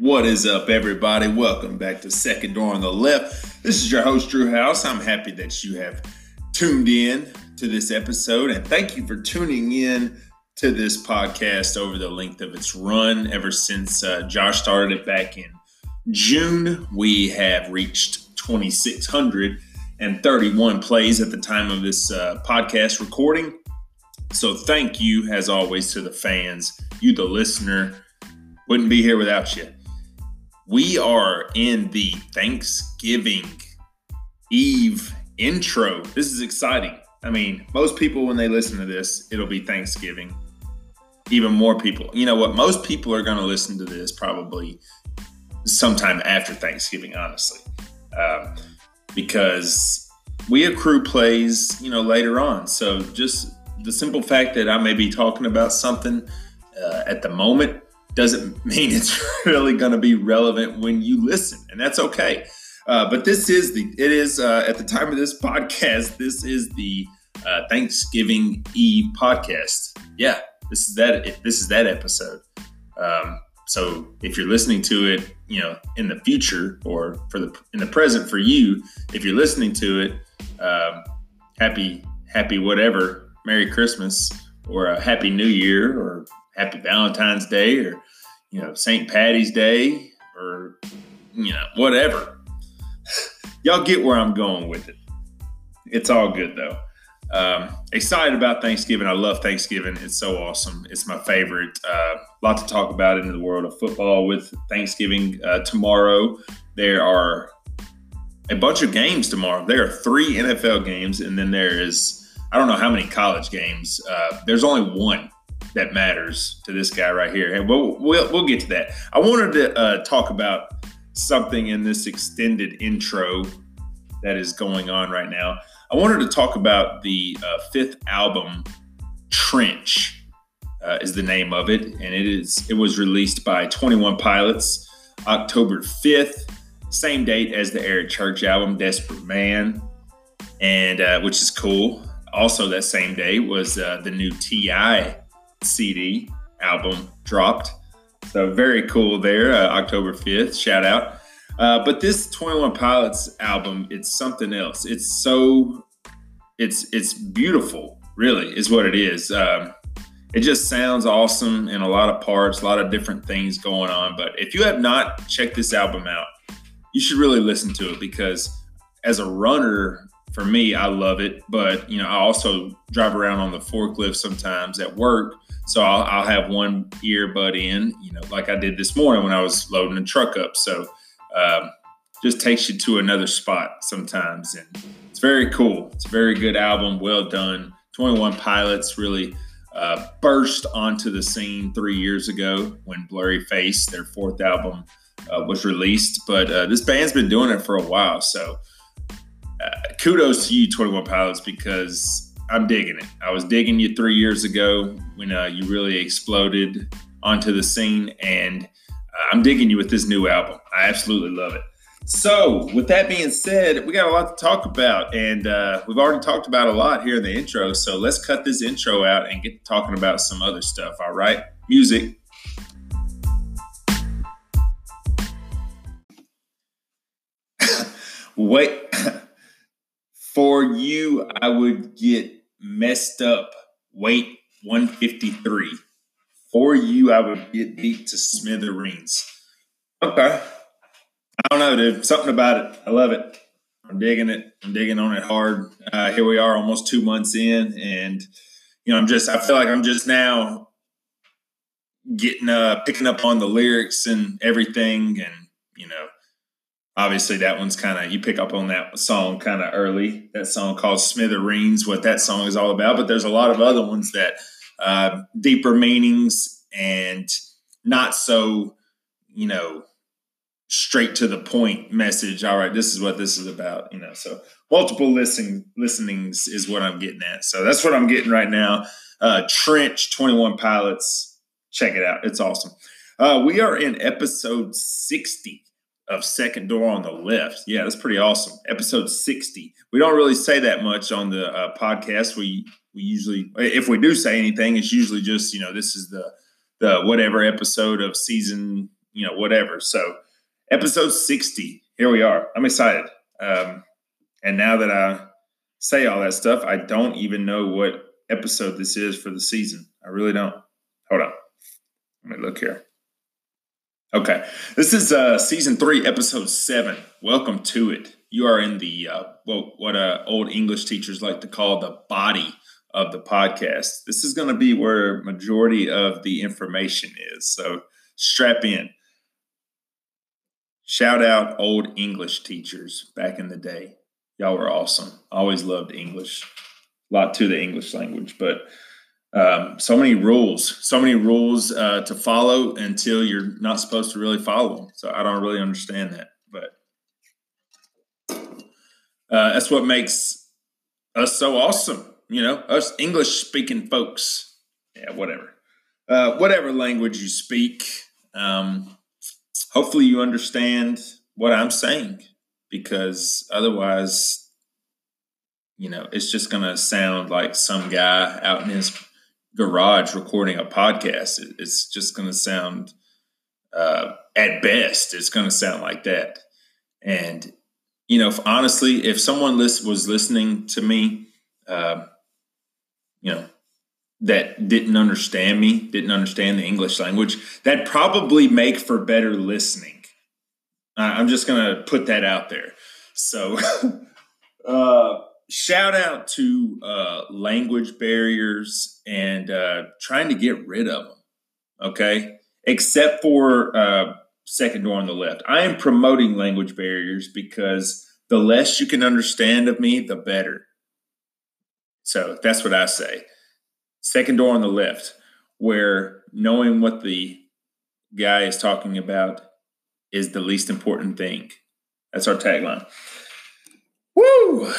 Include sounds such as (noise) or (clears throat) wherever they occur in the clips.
What is up, everybody? Welcome back to Second Door on the Left. This is your host, Drew House. I'm happy that you have tuned in to this episode, and thank you for tuning in to this podcast over the length of its run. Ever since uh, Josh started it back in June, we have reached 2,631 plays at the time of this uh, podcast recording. So, thank you, as always, to the fans, you, the listener. Wouldn't be here without you. We are in the Thanksgiving Eve intro. This is exciting. I mean, most people, when they listen to this, it'll be Thanksgiving. Even more people. You know what? Most people are going to listen to this probably sometime after Thanksgiving, honestly, um, because we accrue plays, you know, later on. So just the simple fact that I may be talking about something uh, at the moment doesn't (laughs) mean it's really going to be relevant when you listen, and that's okay. Uh, but this is the it is uh, at the time of this podcast. This is the uh, Thanksgiving Eve podcast. Yeah, this is that. This is that episode. Um, so if you're listening to it, you know, in the future or for the in the present for you, if you're listening to it, um, happy happy whatever, Merry Christmas or a Happy New Year or Happy Valentine's Day or you know St. Patty's Day or you know whatever. (laughs) Y'all get where I'm going with it. It's all good though. Um, excited about Thanksgiving. I love Thanksgiving. It's so awesome. It's my favorite. A uh, lot to talk about in the world of football with Thanksgiving uh, tomorrow. There are a bunch of games tomorrow. There are three NFL games, and then there is I don't know how many college games. Uh, there's only one that matters to this guy right here. And we'll, we'll, we'll get to that. I wanted to uh, talk about something in this extended intro that is going on right now. I wanted to talk about the uh, fifth album, Trench, uh, is the name of it, and it is it was released by Twenty One Pilots, October fifth, same date as the Eric Church album, Desperate Man, and uh, which is cool. Also, that same day was uh, the new Ti CD album dropped. So very cool there, uh, October 5th. Shout out. Uh, but this 21 Pilots album, it's something else. It's so, it's it's beautiful, really, is what it is. Um, it just sounds awesome in a lot of parts, a lot of different things going on. But if you have not checked this album out, you should really listen to it because as a runner, for me, I love it. But you know, I also drive around on the forklift sometimes at work, so I'll, I'll, have one earbud in, you know, like I did this morning when I was loading the truck up. So um, just takes you to another spot sometimes. And it's very cool. It's a very good album. Well done. 21 Pilots really uh, burst onto the scene three years ago when Blurryface, their fourth album, uh, was released. But uh, this band's been doing it for a while. So uh, kudos to you, 21 Pilots, because I'm digging it. I was digging you three years ago when uh, you really exploded onto the scene, and uh, I'm digging you with this new album. I absolutely love it. So, with that being said, we got a lot to talk about, and uh, we've already talked about a lot here in the intro. So, let's cut this intro out and get talking about some other stuff. All right, music. (laughs) Wait, (laughs) for you, I would get messed up weight 153. For you, I would get beat to smithereens. Okay. I don't know, dude. Something about it. I love it. I'm digging it. I'm digging on it hard. Uh, here we are, almost two months in, and you know, I'm just. I feel like I'm just now getting uh picking up on the lyrics and everything, and you know, obviously that one's kind of you pick up on that song kind of early. That song called smithereens what that song is all about but there's a lot of other ones that uh, deeper meanings and not so you know straight to the point message all right this is what this is about you know so multiple listening listenings is what i'm getting at. So that's what i'm getting right now. Uh, trench 21 pilots check it out it's awesome. Uh, we are in episode 60 of Second Door on the Left. Yeah, that's pretty awesome. Episode 60. We don't really say that much on the uh, podcast. We we usually if we do say anything, it's usually just, you know, this is the the whatever episode of season, you know, whatever. So, episode 60, here we are. I'm excited. Um, and now that I say all that stuff, I don't even know what episode this is for the season. I really don't. Hold on. Let me look here. Okay. This is uh, season three, episode seven. Welcome to it. You are in the, uh, well, what uh, old English teachers like to call the body of the podcast. This is going to be where majority of the information is. So strap in. Shout out old English teachers back in the day. Y'all were awesome. Always loved English. A lot to the English language, but um, so many rules, so many rules uh, to follow until you're not supposed to really follow them. So I don't really understand that, but uh, that's what makes us so awesome. You know, us English speaking folks. Yeah, whatever, uh, whatever language you speak. Um, hopefully, you understand what I'm saying because otherwise, you know, it's just going to sound like some guy out in his garage recording a podcast. It's just going to sound, uh, at best, it's going to sound like that. And, you know, if, honestly, if someone list, was listening to me, uh, you know, that didn't understand me, didn't understand the English language, that probably make for better listening. I'm just going to put that out there. So, (laughs) uh, shout out to uh, language barriers and uh, trying to get rid of them. Okay, except for uh, second door on the left. I am promoting language barriers because the less you can understand of me, the better. So that's what I say. Second door on the left, where knowing what the guy is talking about is the least important thing. That's our tagline. Woo!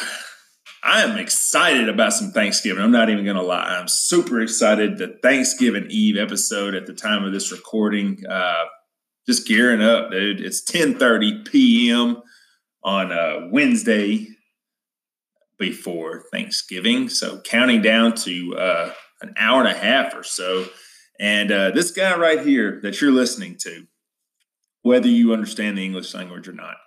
I am excited about some Thanksgiving. I'm not even going to lie. I'm super excited. The Thanksgiving Eve episode at the time of this recording, uh, just gearing up, dude. It's 10:30 p.m. on uh, Wednesday before Thanksgiving, so counting down to uh, an hour and a half or so. And uh, this guy right here that you're listening to, whether you understand the English language or not,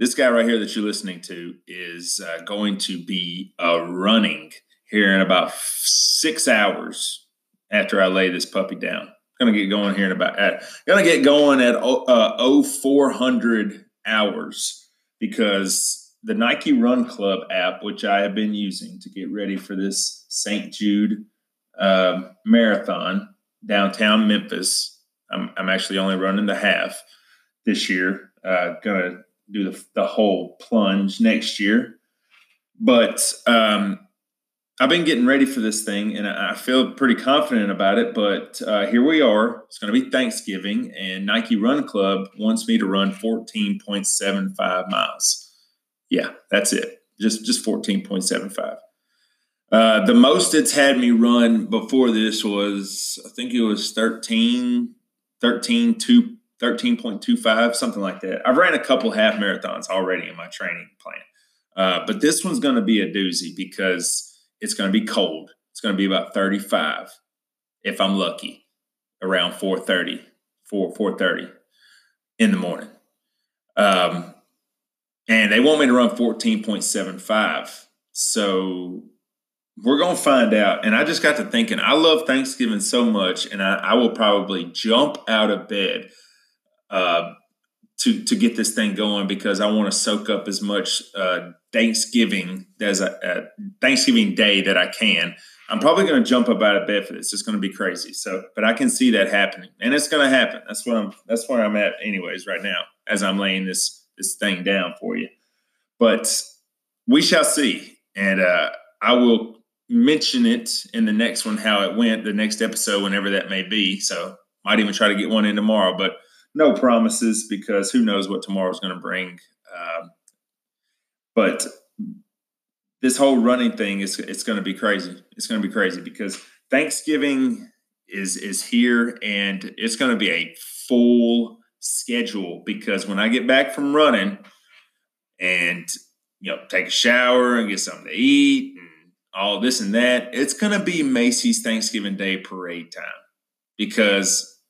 this guy right here that you're listening to is uh, going to be uh, running here in about six hours after I lay this puppy down. To get going here in about to get going at uh, 0400 hours because the Nike Run Club app, which I have been using to get ready for this St. Jude uh, marathon downtown Memphis. I'm, I'm actually only running the half this year. Uh, gonna do the, the whole plunge next year. But um, I've been getting ready for this thing and I feel pretty confident about it. But uh, here we are. It's going to be Thanksgiving, and Nike Run Club wants me to run 14.75 miles. Yeah, that's it. Just just 14.75. Uh, the most it's had me run before this was, I think it was 13, 13, 2, 13.25, something like that. I've ran a couple half marathons already in my training plan. Uh, but this one's going to be a doozy because it's going to be cold. It's going to be about 35 if I'm lucky around 4.30, 4, 4.30 in the morning. Um, and they want me to run 14.75. So we're going to find out. And I just got to thinking, I love Thanksgiving so much, and I, I will probably jump out of bed – uh, to to get this thing going because I want to soak up as much uh, Thanksgiving as a, a, Thanksgiving Day that I can. I'm probably going to jump up out of bed for this. It's going to be crazy. So, but I can see that happening, and it's going to happen. That's what I'm. That's where I'm at, anyways, right now as I'm laying this this thing down for you. But we shall see, and uh, I will mention it in the next one how it went, the next episode, whenever that may be. So, might even try to get one in tomorrow, but no promises because who knows what tomorrow's going to bring. Um, but this whole running thing is it's going to be crazy. It's going to be crazy because Thanksgiving is is here and it's going to be a full schedule because when I get back from running and you know take a shower and get something to eat and all this and that, it's going to be Macy's Thanksgiving Day parade time because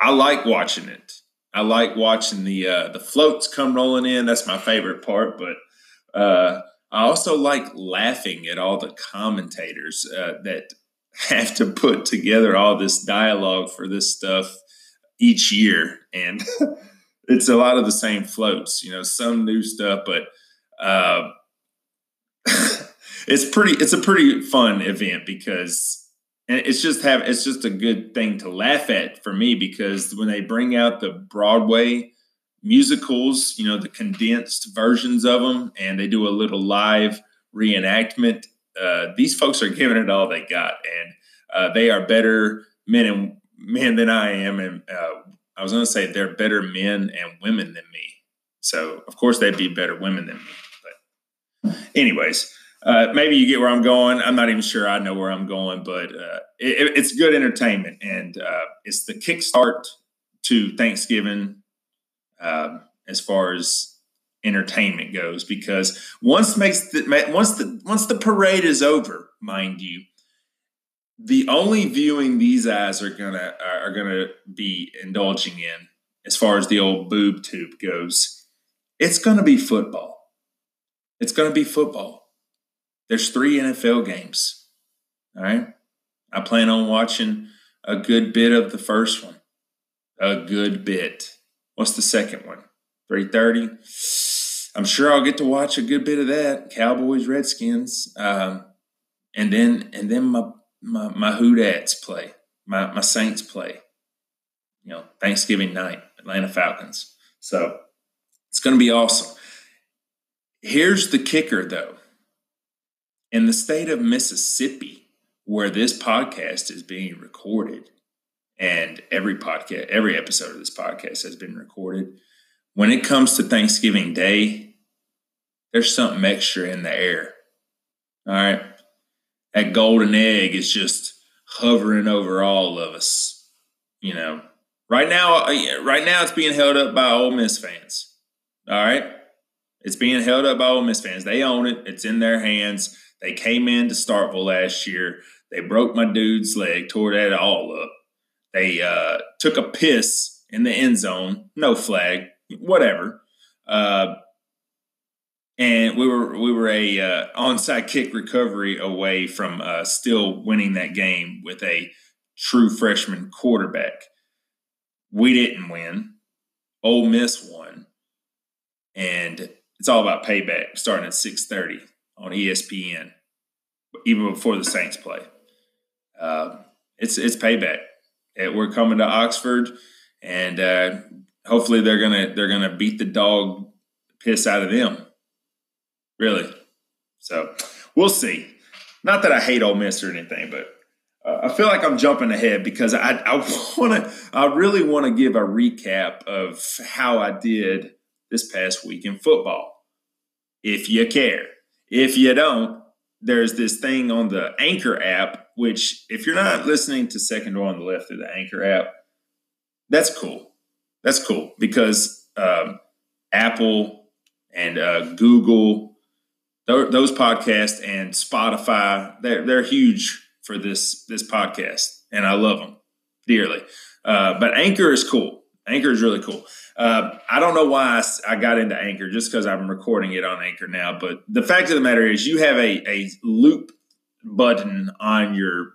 I like watching it. I like watching the uh, the floats come rolling in. That's my favorite part. But uh, I also like laughing at all the commentators uh, that (laughs) have to put together all this dialogue for this stuff each year, and (laughs) it's a lot of the same floats. You know, some new stuff, but uh, (laughs) it's pretty. It's a pretty fun event because and it's just have it's just a good thing to laugh at for me because when they bring out the Broadway musicals, you know, the condensed versions of them, and they do a little live reenactment. Uh, these folks are giving it all they got, and uh, they are better men and men than I am, and uh, I was going to say they're better men and women than me. So of course they'd be better women than me. But anyways, uh, maybe you get where I'm going. I'm not even sure I know where I'm going, but uh, it, it's good entertainment, and uh, it's the kickstart to Thanksgiving um, as far as entertainment goes. Because once makes the once the once the parade is over, mind you, the only viewing these eyes are gonna are gonna be indulging in, as far as the old boob tube goes, it's gonna be football. It's gonna be football there's three NFL games. All right. I plan on watching a good bit of the first one. A good bit. What's the second one? 3:30. I'm sure I'll get to watch a good bit of that. Cowboys, Redskins. Um, and then and then my my my Who Dats play. My my Saints play. You know, Thanksgiving night, Atlanta Falcons. So it's gonna be awesome. Here's the kicker though. In the state of Mississippi, where this podcast is being recorded, and every podcast, every episode of this podcast has been recorded, when it comes to Thanksgiving Day, there's something extra in the air. All right. That golden egg is just hovering over all of us. You know, right now, uh, right now it's being held up by Ole Miss fans. All right. It's being held up by Ole Miss fans. They own it. It's in their hands. They came in to Starkville last year. They broke my dude's leg, tore that all up. They uh, took a piss in the end zone, no flag, whatever. Uh, and we were we were a uh, onside kick recovery away from uh, still winning that game with a true freshman quarterback. We didn't win. Ole Miss won, and it's all about payback. Starting at six thirty on ESPN, even before the Saints play. Uh, it's it's payback. We're coming to Oxford, and uh, hopefully they're gonna they're gonna beat the dog piss out of them. Really. So we'll see. Not that I hate Ole Miss or anything, but uh, I feel like I'm jumping ahead because I, I (laughs) want to. I really want to give a recap of how I did this past week in football. If you care. If you don't, there's this thing on the Anchor app, which if you're not listening to Second Door on the Left through the Anchor app, that's cool. That's cool because um, Apple and uh, Google, those podcasts and Spotify, they're, they're huge for this this podcast, and I love them dearly. Uh, but Anchor is cool. Anchor is really cool. Uh, I don't know why I, I got into Anchor just because I'm recording it on Anchor now. But the fact of the matter is, you have a, a loop button on your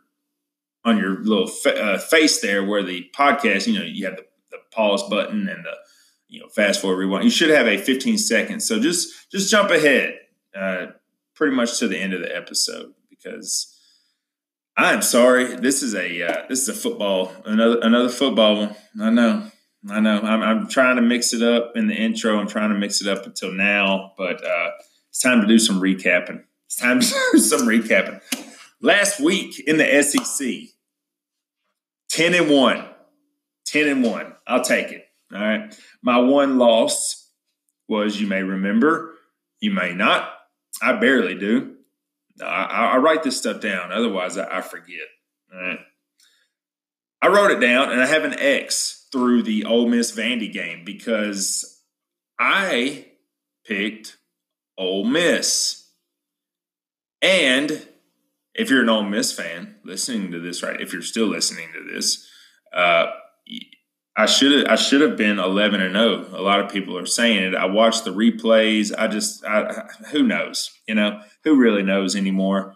on your little fa- uh, face there where the podcast, you know, you have the, the pause button and the you know fast forward rewind. You should have a 15 seconds. So just just jump ahead, uh, pretty much to the end of the episode because. I'm sorry. This is a uh, this is a football another another football one. I know. I know. I'm, I'm, trying to mix it up in the intro. I'm trying to mix it up until now, but uh, it's time to do some recapping. It's time to (laughs) do some recapping. Last week in the SEC, 10 and 1. 10 and 1. I'll take it. All right. My one loss was, you may remember, you may not. I barely do. I, I write this stuff down. Otherwise, I, I forget. All right. I wrote it down and I have an X through the Ole Miss Vandy game because I picked Ole Miss. And if you're an Ole Miss fan listening to this, right, if you're still listening to this, uh, I should have I should have been 11 and 0. A lot of people are saying it. I watched the replays. I just I, who knows, you know, who really knows anymore.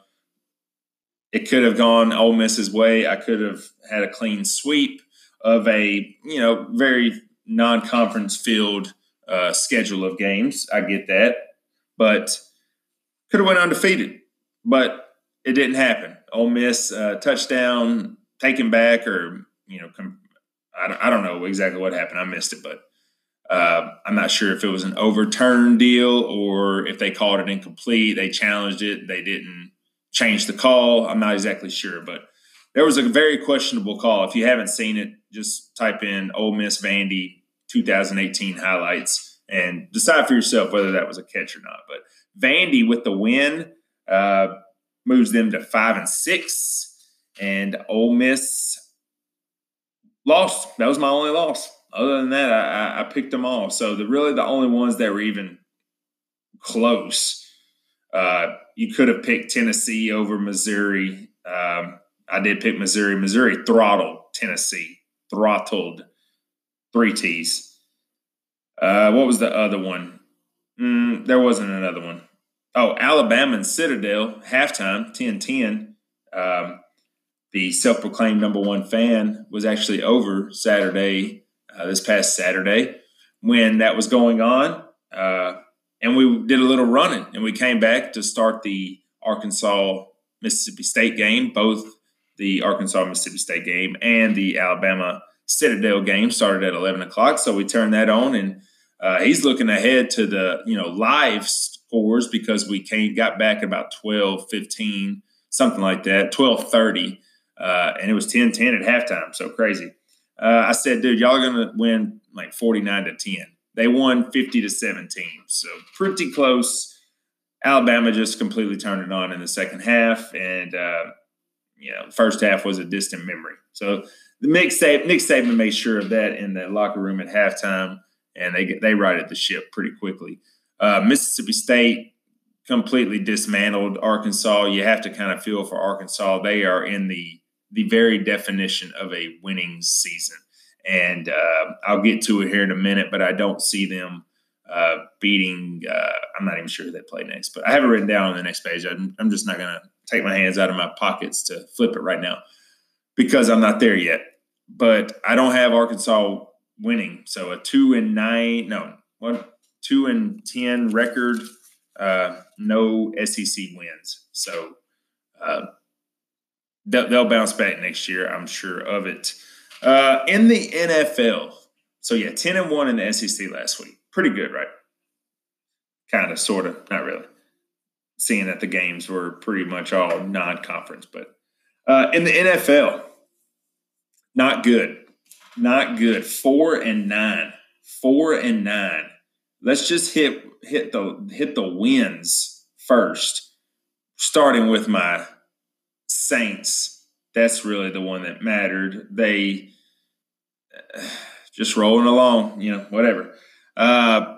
It could have gone Ole Miss's way. I could have had a clean sweep of a, you know, very non-conference field uh, schedule of games. I get that. But could have went undefeated. But it didn't happen. Ole Miss uh, touchdown taken back or, you know, com- I don't, I don't know exactly what happened. I missed it, but uh, I'm not sure if it was an overturned deal or if they called it incomplete. They challenged it. They didn't change the call. I'm not exactly sure, but there was a very questionable call. If you haven't seen it, just type in Ole Miss Vandy 2018 highlights and decide for yourself whether that was a catch or not. But Vandy with the win uh, moves them to five and six, and Ole Miss Lost. That was my only loss. Other than that, I, I picked them all. So the really the only ones that were even close. Uh, you could have picked Tennessee over Missouri. Um, I did pick Missouri. Missouri throttled Tennessee, throttled three T's. Uh, what was the other one? Mm, there wasn't another one. Oh, Alabama and Citadel halftime 10 10. Um, the self-proclaimed number one fan was actually over Saturday, uh, this past Saturday, when that was going on, uh, and we did a little running, and we came back to start the Arkansas Mississippi State game. Both the Arkansas Mississippi State game and the Alabama Citadel game started at eleven o'clock, so we turned that on, and uh, he's looking ahead to the you know live scores because we came got back about 12, 15, something like that, twelve thirty uh, and it was 10 10 at halftime. So crazy. Uh, I said, dude, y'all are to win like 49 to 10. They won 50 to 17. So pretty close. Alabama just completely turned it on in the second half. And, uh, you know, first half was a distant memory. So the Nick Saban, Nick Saban made sure of that in the locker room at halftime, and they they righted the ship pretty quickly. Uh, Mississippi State completely dismantled Arkansas. You have to kind of feel for Arkansas. They are in the the very definition of a winning season. And uh, I'll get to it here in a minute, but I don't see them uh, beating. Uh, I'm not even sure who they play next, but I have it written down on the next page. I'm, I'm just not going to take my hands out of my pockets to flip it right now because I'm not there yet. But I don't have Arkansas winning. So a two and nine, no, what, two and 10 record, uh, no SEC wins. So, uh, they'll, they'll bounce back next year. I'm sure of it. Uh, in the NFL, so yeah, ten and one in the SEC last week. Pretty good, right? Kind of, sort of, not really. Seeing that the games were pretty much all non-conference, but uh, in the NFL, not good, not good. Four and nine, four and nine. Let's just hit hit the hit the wins first. Starting with my Saints, that's really the one that mattered. They (sighs) just rolling along, you know, whatever. Uh,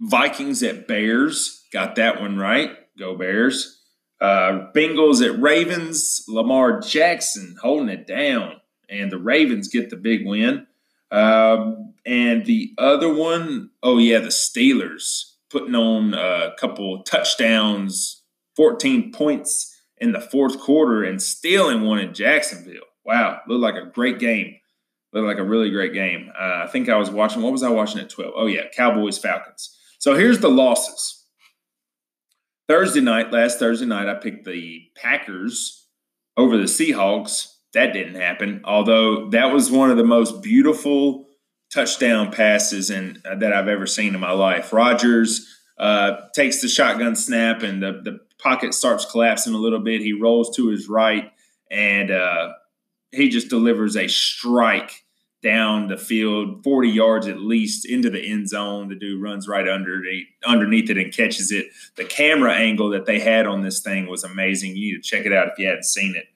Vikings at Bears, got that one right. Go Bears. Uh, Bengals at Ravens, Lamar Jackson holding it down, and the Ravens get the big win. Um, and the other one, oh yeah, the Steelers putting on a couple touchdowns, 14 points in the fourth quarter and stealing one in Jacksonville. Wow, looked like a great game. Looked like a really great game. Uh, I think I was watching. What was I watching at twelve? Oh yeah, Cowboys Falcons. So here's the losses. Thursday night, last Thursday night, I picked the Packers over the Seahawks. That didn't happen. Although that was one of the most beautiful touchdown passes uh, that I've ever seen in my life. Rodgers uh, takes the shotgun snap and the, the pocket starts collapsing a little bit. He rolls to his right and uh, he just delivers a strike down the field, 40 yards at least into the end zone. The dude runs right underneath, underneath it and catches it. The camera angle that they had on this thing was amazing. You need to check it out if you hadn't seen it.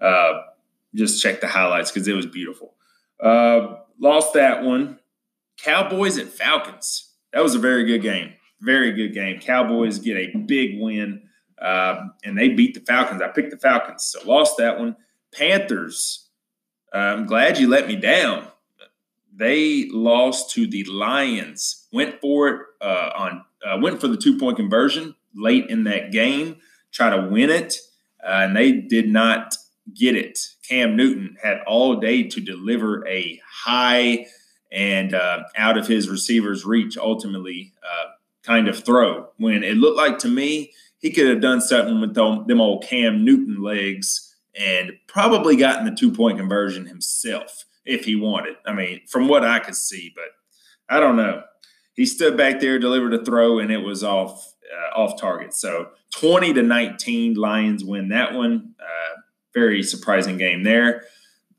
Uh, just check the highlights because it was beautiful. Uh, lost that one. Cowboys at Falcons. That was a very good game. Very good game. Cowboys get a big win um, and they beat the Falcons. I picked the Falcons, so lost that one. Panthers. I'm glad you let me down. they lost to the Lions. Went for it uh, on uh, went for the two point conversion late in that game, try to win it, uh, and they did not get it. Cam Newton had all day to deliver a high and uh, out of his receiver's reach, ultimately uh, kind of throw. When it looked like to me he could have done something with them, them old Cam Newton legs and probably gotten the two point conversion himself if he wanted. I mean, from what I could see, but I don't know. He stood back there, delivered a throw, and it was off uh, off target. So twenty to nineteen, Lions win that one. Uh, very surprising game there.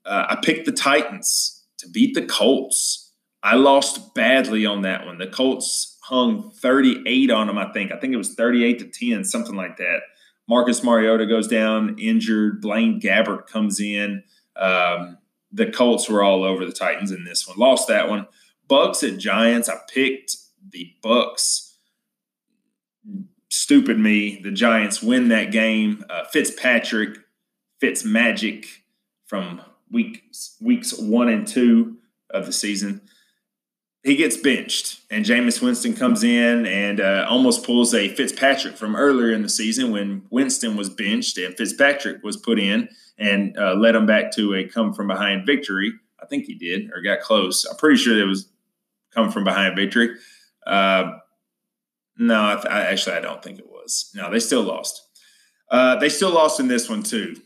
Uh, I picked the Titans to beat the Colts. I lost badly on that one. The Colts hung 38 on them, I think. I think it was 38 to 10, something like that. Marcus Mariota goes down injured. Blaine Gabbert comes in. Um, the Colts were all over the Titans in this one. Lost that one. Bucks at Giants. I picked the Bucks. Stupid me. The Giants win that game. Uh, Fitzpatrick, Fitz magic from weeks weeks one and two of the season. He gets benched, and Jameis Winston comes in and uh, almost pulls a Fitzpatrick from earlier in the season when Winston was benched and Fitzpatrick was put in and uh, led him back to a come from behind victory. I think he did or got close. I'm pretty sure it was come from behind victory. Uh, no, I, I, actually I don't think it was. No, they still lost. Uh, they still lost in this one too.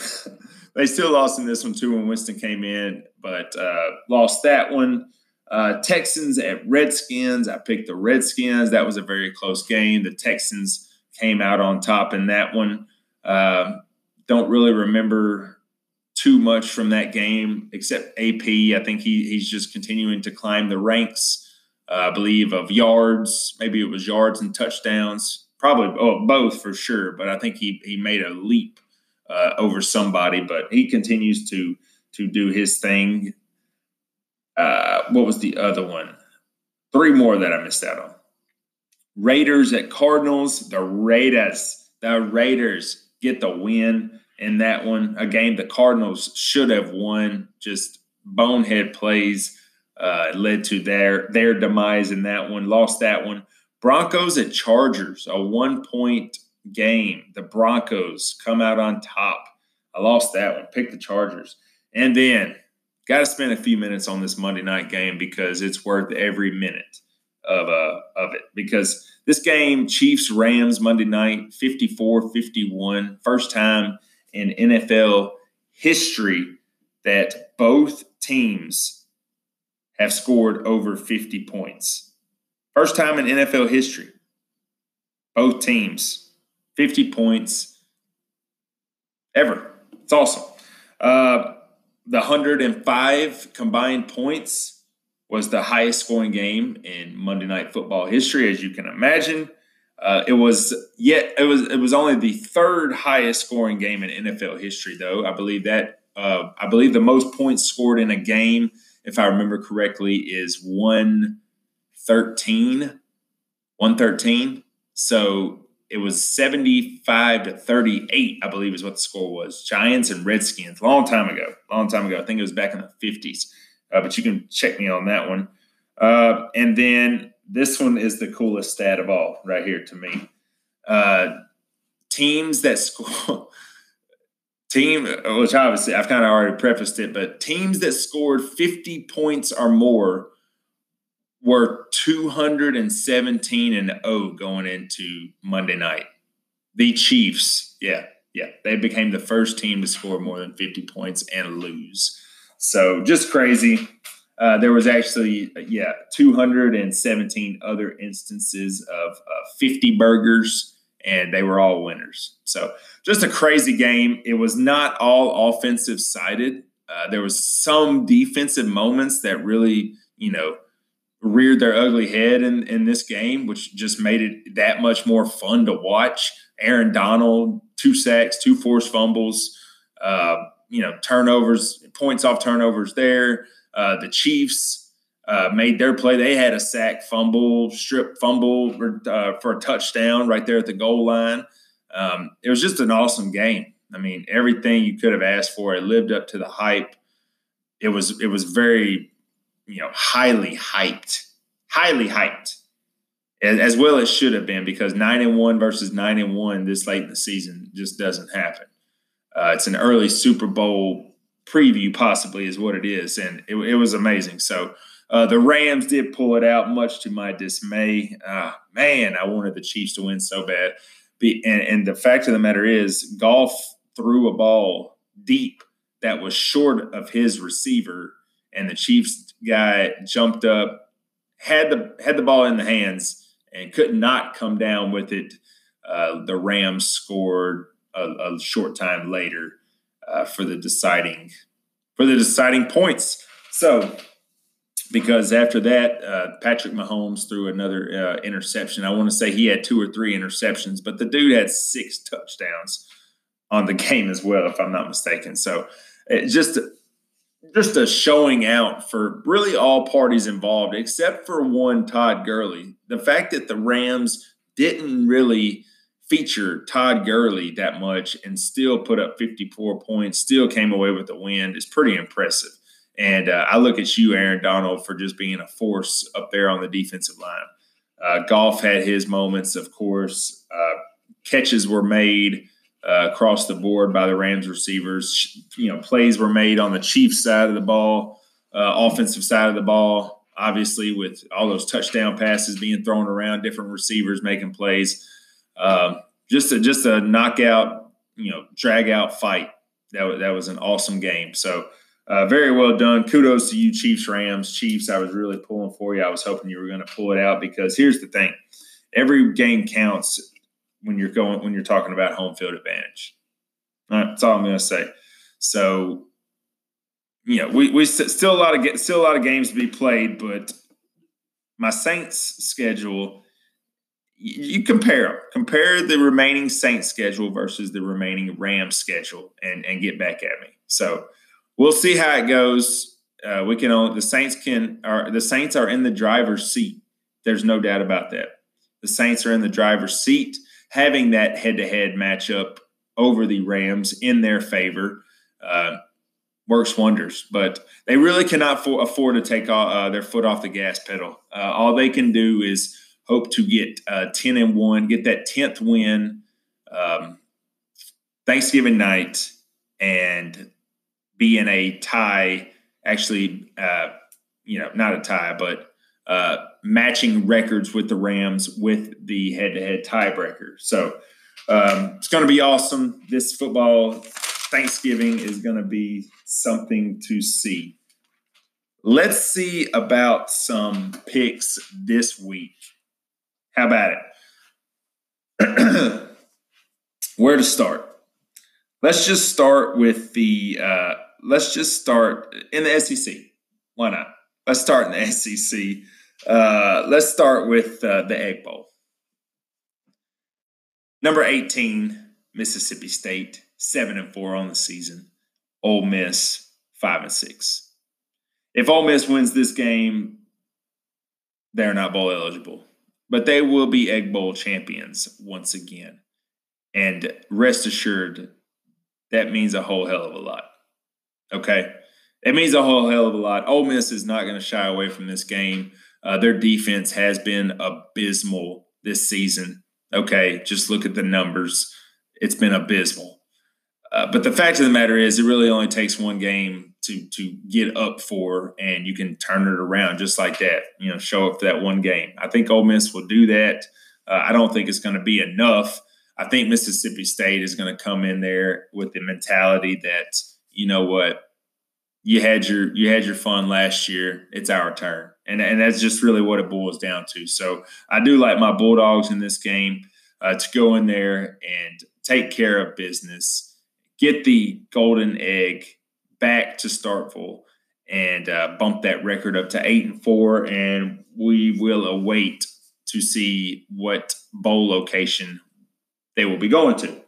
(laughs) they still lost in this one too when Winston came in, but uh, lost that one. Uh, Texans at Redskins. I picked the Redskins. That was a very close game. The Texans came out on top in that one. Uh, don't really remember too much from that game except AP. I think he, he's just continuing to climb the ranks. Uh, I believe of yards. Maybe it was yards and touchdowns. Probably oh, both for sure. But I think he he made a leap uh, over somebody. But he continues to to do his thing. Uh, what was the other one? Three more that I missed out on. Raiders at Cardinals. The Raiders. The Raiders get the win in that one. A game the Cardinals should have won. Just bonehead plays uh, led to their their demise in that one. Lost that one. Broncos at Chargers, a one point game. The Broncos come out on top. I lost that one. Pick the Chargers, and then got to spend a few minutes on this Monday night game because it's worth every minute of uh of it because this game Chiefs Rams Monday night 54-51 first time in NFL history that both teams have scored over 50 points. First time in NFL history. Both teams 50 points ever. It's awesome. Uh, the 105 combined points was the highest scoring game in Monday Night Football history, as you can imagine. Uh, it was yet it was it was only the third highest scoring game in NFL history, though. I believe that uh, I believe the most points scored in a game, if I remember correctly, is one thirteen. One thirteen. So it was 75 to 38, I believe is what the score was. Giants and Redskins, long time ago. Long time ago. I think it was back in the 50s. Uh, but you can check me on that one. Uh, and then this one is the coolest stat of all, right here to me. Uh, teams that score, (laughs) team, which obviously I've kind of already prefaced it, but teams that scored 50 points or more were 217 and 0 going into Monday night. The Chiefs, yeah, yeah, they became the first team to score more than 50 points and lose. So just crazy. Uh, there was actually, yeah, 217 other instances of uh, 50 burgers, and they were all winners. So just a crazy game. It was not all offensive sided. Uh, there was some defensive moments that really, you know, reared their ugly head in, in this game, which just made it that much more fun to watch. Aaron Donald, two sacks, two forced fumbles, uh, you know, turnovers, points off turnovers there. Uh, the Chiefs uh, made their play. They had a sack, fumble, strip fumble for, uh, for a touchdown right there at the goal line. Um, it was just an awesome game. I mean, everything you could have asked for, it lived up to the hype. It was it was very you know, highly hyped, highly hyped, as well as should have been because nine and one versus nine and one this late in the season just doesn't happen. Uh, it's an early Super Bowl preview, possibly, is what it is, and it, it was amazing. So uh, the Rams did pull it out, much to my dismay. Uh, man, I wanted the Chiefs to win so bad. Be, and, and the fact of the matter is, Goff threw a ball deep that was short of his receiver, and the Chiefs guy jumped up, had the had the ball in the hands, and could not come down with it. Uh, the Rams scored a, a short time later uh, for the deciding for the deciding points. So, because after that, uh, Patrick Mahomes threw another uh, interception. I want to say he had two or three interceptions, but the dude had six touchdowns on the (laughs) game as well, if I'm not mistaken. So, it just just a showing out for really all parties involved, except for one Todd Gurley. The fact that the Rams didn't really feature Todd Gurley that much and still put up 54 points, still came away with the win is pretty impressive. And uh, I look at you, Aaron Donald, for just being a force up there on the defensive line. Uh, Goff had his moments, of course. Uh, catches were made uh, across the board by the Rams receivers. You know, plays were made on the Chiefs side of the ball, uh, offensive side of the ball. Obviously, with all those touchdown passes being thrown around, different receivers making plays. Um, just a just a knockout, you know, drag out fight. That that was an awesome game. So. Uh, very well done. Kudos to you, Chiefs, Rams. Chiefs, I was really pulling for you. I was hoping you were going to pull it out because here's the thing every game counts when you're going when you're talking about home field advantage. That's all I'm going to say. So, you know, we we still a lot of still a lot of games to be played, but my Saints schedule you compare them. compare the remaining Saints schedule versus the remaining Rams schedule and and get back at me. So we'll see how it goes. Uh, we can only, the Saints can are the Saints are in the driver's seat. There's no doubt about that. The Saints are in the driver's seat, having that head-to-head matchup over the Rams in their favor uh, works wonders. But they really cannot for, afford to take uh, their foot off the gas pedal. Uh, all they can do is hope to get uh, 10 and 1, get that 10th win um, Thanksgiving night and be in a tie, actually, uh, you know, not a tie, but uh, matching records with the Rams with the head to head tiebreaker. So um, it's going to be awesome. This football Thanksgiving is going to be something to see. Let's see about some picks this week. How about it? (clears throat) Where to start? Let's just start with the. Uh, let's just start in the SEC. Why not? Let's start in the (laughs) SEC. Uh, let's start with uh, the Egg Bowl. Number 18, Mississippi State, 7 and 4 on the season. Ole Miss, 5 and 6. If Ole Miss wins this game, they're not bowl eligible, but they will be Egg Bowl champions once again. And rest assured, that means a whole hell of a lot. Okay? It means a whole hell of a lot. Ole Miss is not going to shy away from this game. Uh, their defense has been abysmal this season. Okay, just look at the numbers. It's been abysmal. Uh, but the fact of the matter is, it really only takes one game to to get up for, and you can turn it around just like that. You know, show up for that one game. I think Ole Miss will do that. Uh, I don't think it's going to be enough. I think Mississippi State is going to come in there with the mentality that you know what, you had your you had your fun last year. It's our turn and and that's just really what it boils down to. So I do like my Bulldogs in this game uh, to go in there and take care of business, get the golden egg back to Starkville, and uh, bump that record up to eight and four. And we will await to see what bowl location they will be going to.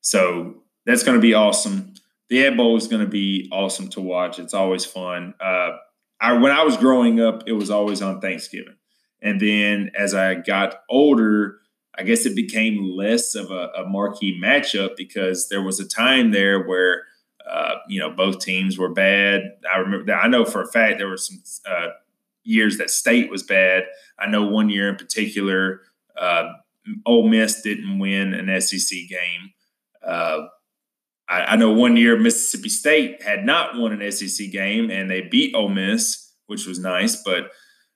So that's going to be awesome. The Egg Bowl is going to be awesome to watch. It's always fun. Uh, I, when I was growing up, it was always on Thanksgiving. And then as I got older, I guess it became less of a, a marquee matchup because there was a time there where Uh, you know, both teams were bad. I remember that. I know for a fact there were some uh, years that state was bad. I know one year in particular, uh, Ole Miss didn't win an SEC game. Uh, I, I, know one year Mississippi State had not won an SEC game and they beat Ole Miss, which was nice. But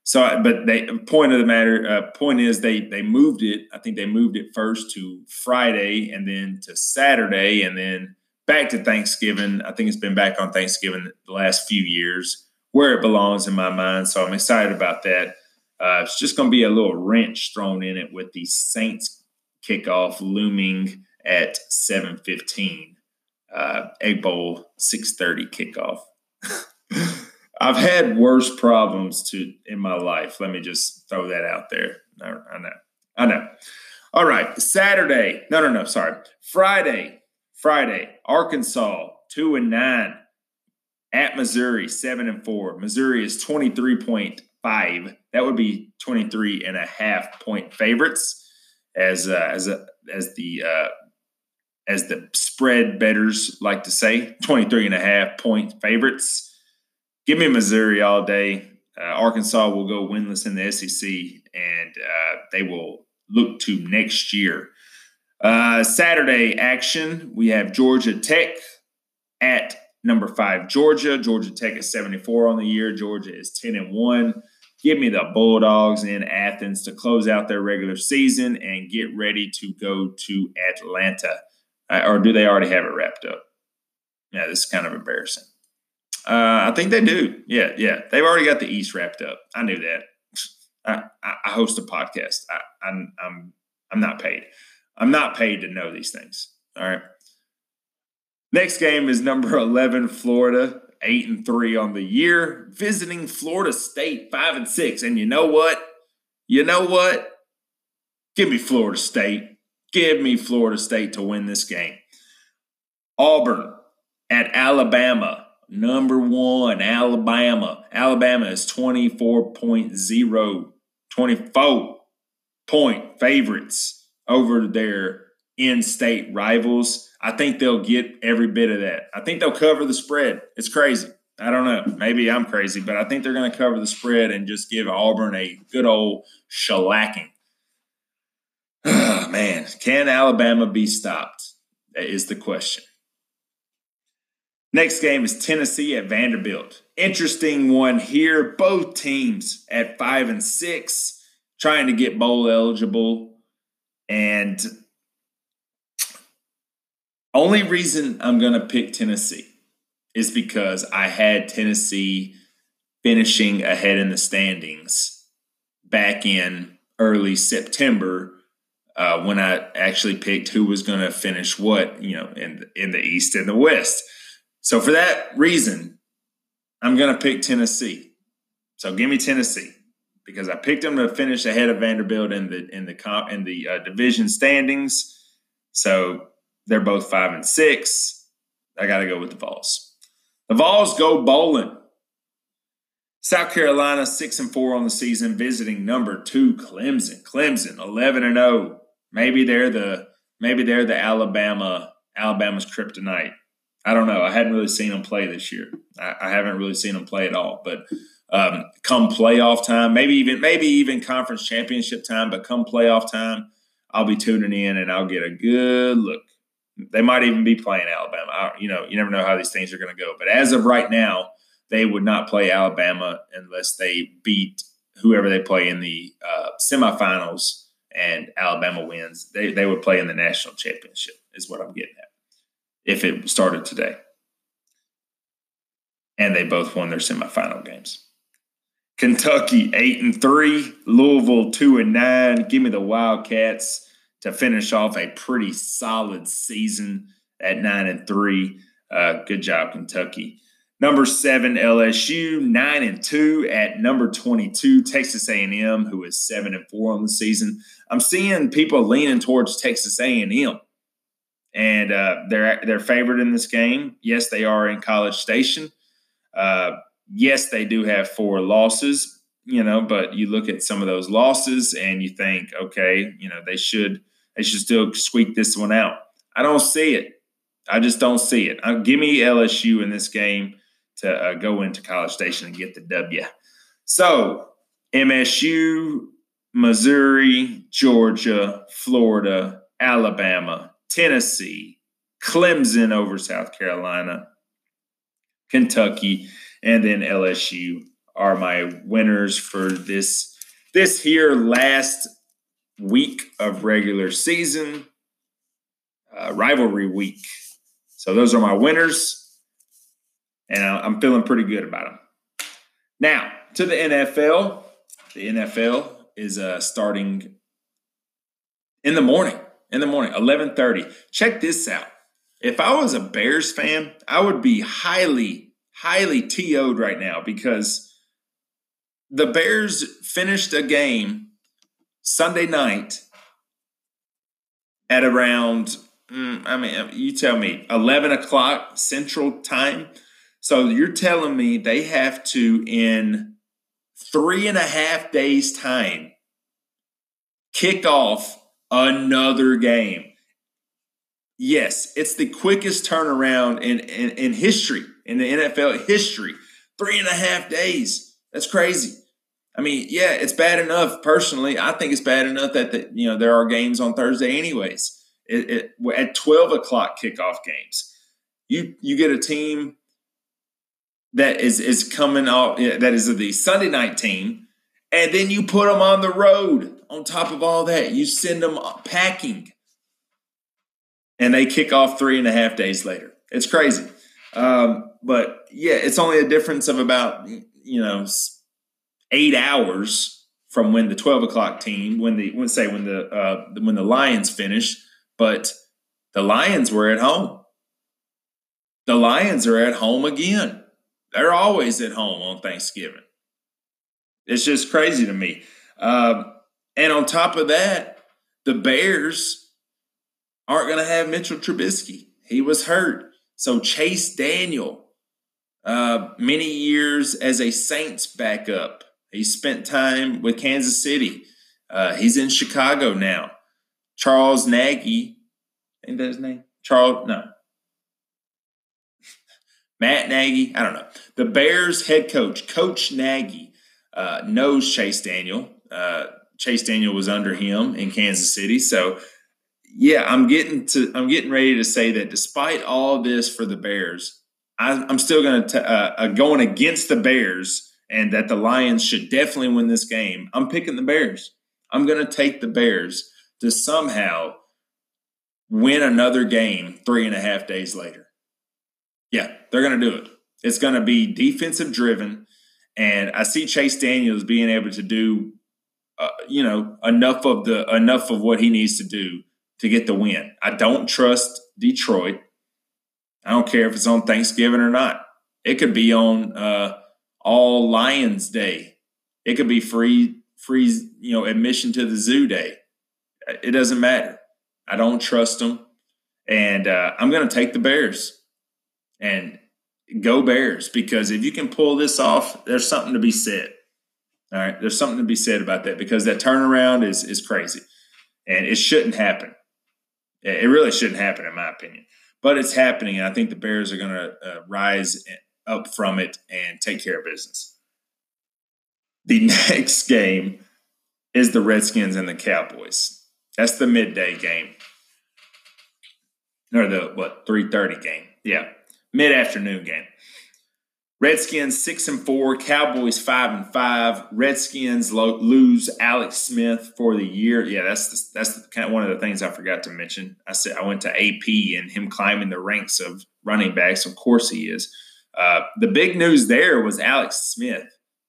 so, but they point of the matter, uh, point is they they moved it. I think they moved it first to Friday and then to Saturday and then back to Thanksgiving. I think it's been back on Thanksgiving the last few years where it belongs in my mind. So I'm excited about that. Uh, it's just going to be a little wrench thrown in it with the Saints kickoff looming at 7:15. Uh, Bowl 6:30 kickoff. (laughs) I've had worse problems to in my life. Let me just throw that out there. I, I know. I know. All right, Saturday. No, no, no. Sorry, Friday. Friday. Arkansas two and nine at Missouri seven and four. Missouri is twenty three point five. That would be 23 and a half point favorites as uh, as a, as the uh, as the spread betters like to say 23 and a half point favorites. Give me Missouri all day. Uh, Arkansas will go winless in the SEC and uh, they will look to next year. Uh, Saturday action, we have Georgia Tech at number five, Georgia. Georgia Tech is 74 on the year. Georgia is 10 and 1. Give me the Bulldogs in Athens to close out their regular season and get ready to go to Atlanta. Or do they already have it wrapped up? Yeah, this is kind of embarrassing. Uh, I think they do. Yeah, yeah. They've already got the East wrapped up. I knew that. I, I host a podcast. I, I'm I'm I'm not paid. I'm not paid to know these things. All right. Next game is number 11, Florida eight and three on the year, visiting Florida State five and six. And you know what? You know what? Give me Florida State. Give me Florida State to win this game. Auburn at Alabama, number one, Alabama. Alabama is 24.0, 24 point favorites over their in state rivals. I think they'll get every bit of that. I think they'll cover the spread. It's crazy. I don't know. Maybe I'm crazy, but I think they're going to cover the spread and just give Auburn a good old shellacking. (sighs) man, can Alabama be stopped? That is the question. Next game is Tennessee at Vanderbilt. Interesting one here. Both teams at five and six, trying to get bowl eligible. And only reason I'm going to pick Tennessee is because I had Tennessee finishing ahead in the standings back in early September uh, when I actually picked who was going to finish what, you know, in in the East and the West. So for that reason, I'm going to pick Tennessee. So give me Tennessee because I picked them to finish ahead of Vanderbilt in the in the comp in the uh, division standings. So they're both five and six. I got to go with the Vols. The Vols go bowling. South Carolina six and four on the season, visiting number two Clemson. Clemson eleven and zero. Maybe they're the maybe they're the Alabama Alabama's kryptonite. I don't know. I hadn't really seen them play this year. I, I haven't really seen them play at all. But um, come playoff time, maybe even maybe even conference championship time, but come playoff time, I'll be tuning in and I'll get a good look they might even be playing Alabama. I, you know, you never know how these things are going to go. But as of right now, they would not play Alabama unless they beat whoever they play in the uh, semifinals and Alabama wins. They, they would play in the national championship, is what I'm getting at, if it started today. And they both won their semifinal games. Kentucky eight and three, Louisville two and nine. Give me the Wildcats to finish off a pretty solid season at nine and three. Uh, good job, Kentucky. Number seven, LSU, nine and two at number twenty-two, Texas A&M, who is seven and four on the season. I'm seeing people leaning towards Texas A&M, and uh, they're they're favored in this game. Yes, they are in College Station. Uh, yes, they do have four losses, you know, but you look at some of those losses and you think, okay, you know, they should they should still squeak this one out. I don't see it. I just don't see it. Uh, give me LSU in this game to uh, go into College Station and get the W. So MSU, Missouri, Georgia, Florida, Alabama, Tennessee, Clemson over South Carolina, Kentucky, and then LSU are my winners for this this here last week of regular season uh, rivalry week. So those are my winners, and I'm feeling pretty good about them. Now to the NFL. The NFL is uh, starting in the morning. In the morning, 11:30. Check this out. If I was a Bears fan, I would be highly, highly TO'd right now because the Bears finished a game Sunday night at around, mm, I mean, you tell me, 11 o'clock Central Time. So you're telling me they have to, in three and a half days' time, kick off another game. Yes, it's the quickest turnaround in, in, in history, in the NFL history. Three and a half days. That's crazy. I mean, yeah, it's bad enough. Personally, I think it's bad enough that the, you know there are games on Thursday, anyways. It, it, at twelve o'clock kickoff games, you you get a team that is is coming off that is the Sunday night team, and then you put them on the road. On top of all that, you send them packing, and they kick off three and a half days later. It's crazy, um, but yeah, it's only a difference of about you know eight hours from when the twelve o'clock team, when the when say when the uh, when the Lions finished, but the Lions were at home. The Lions are at home again. They're always at home on Thanksgiving. It's just crazy to me. Um, and on top of that, the Bears aren't going to have Mitchell Trubisky. He was hurt. So Chase Daniel, uh, many years as a Saints backup, he spent time with Kansas City. Uh, he's in Chicago now. Charles Nagy, ain't that his name? Charles, no. Matt Nagy, I don't know. The Bears head coach, Coach Nagy, uh, knows Chase Daniel. Uh, Chase Daniel was under him in Kansas City, so yeah, I'm getting to. I'm getting ready to say that despite all this for the Bears, I, am still going to uh, uh, going against the Bears, and that the Lions should definitely win this game. I'm picking the Bears. I'm going to take the Bears to somehow win another game three and a half days later. Yeah, they're going to do it. It's going to be defensive driven. And I see Chase Daniels being able to do, uh, you know, enough of the enough of what he needs to do to get the win. I don't trust Detroit. I don't care if it's on Thanksgiving or not. It could be on uh, All Lions Day. It could be free free you know admission to the zoo day. It doesn't matter. I don't trust them, and uh, I'm going to take the Bears and go Bears because if you can pull this off, there's something to be said. All right, there's something to be said about that because that turnaround is is crazy, and it shouldn't happen. It really shouldn't happen, in my opinion, but it's happening, and I think the Bears are going to uh, rise up from it and take care of business. The (laughs) next game is the Redskins and the Cowboys. That's the midday game, or the what three thirty game. Yeah, mid afternoon game. Redskins six and four, Cowboys five and five. Redskins lo- lose Alex Smith for the year. Yeah, that's the, that's the, kind of one of the things I forgot to mention. I said I went to AP and him climbing the ranks of running backs. Of course he is. Uh, the big news there was Alex Smith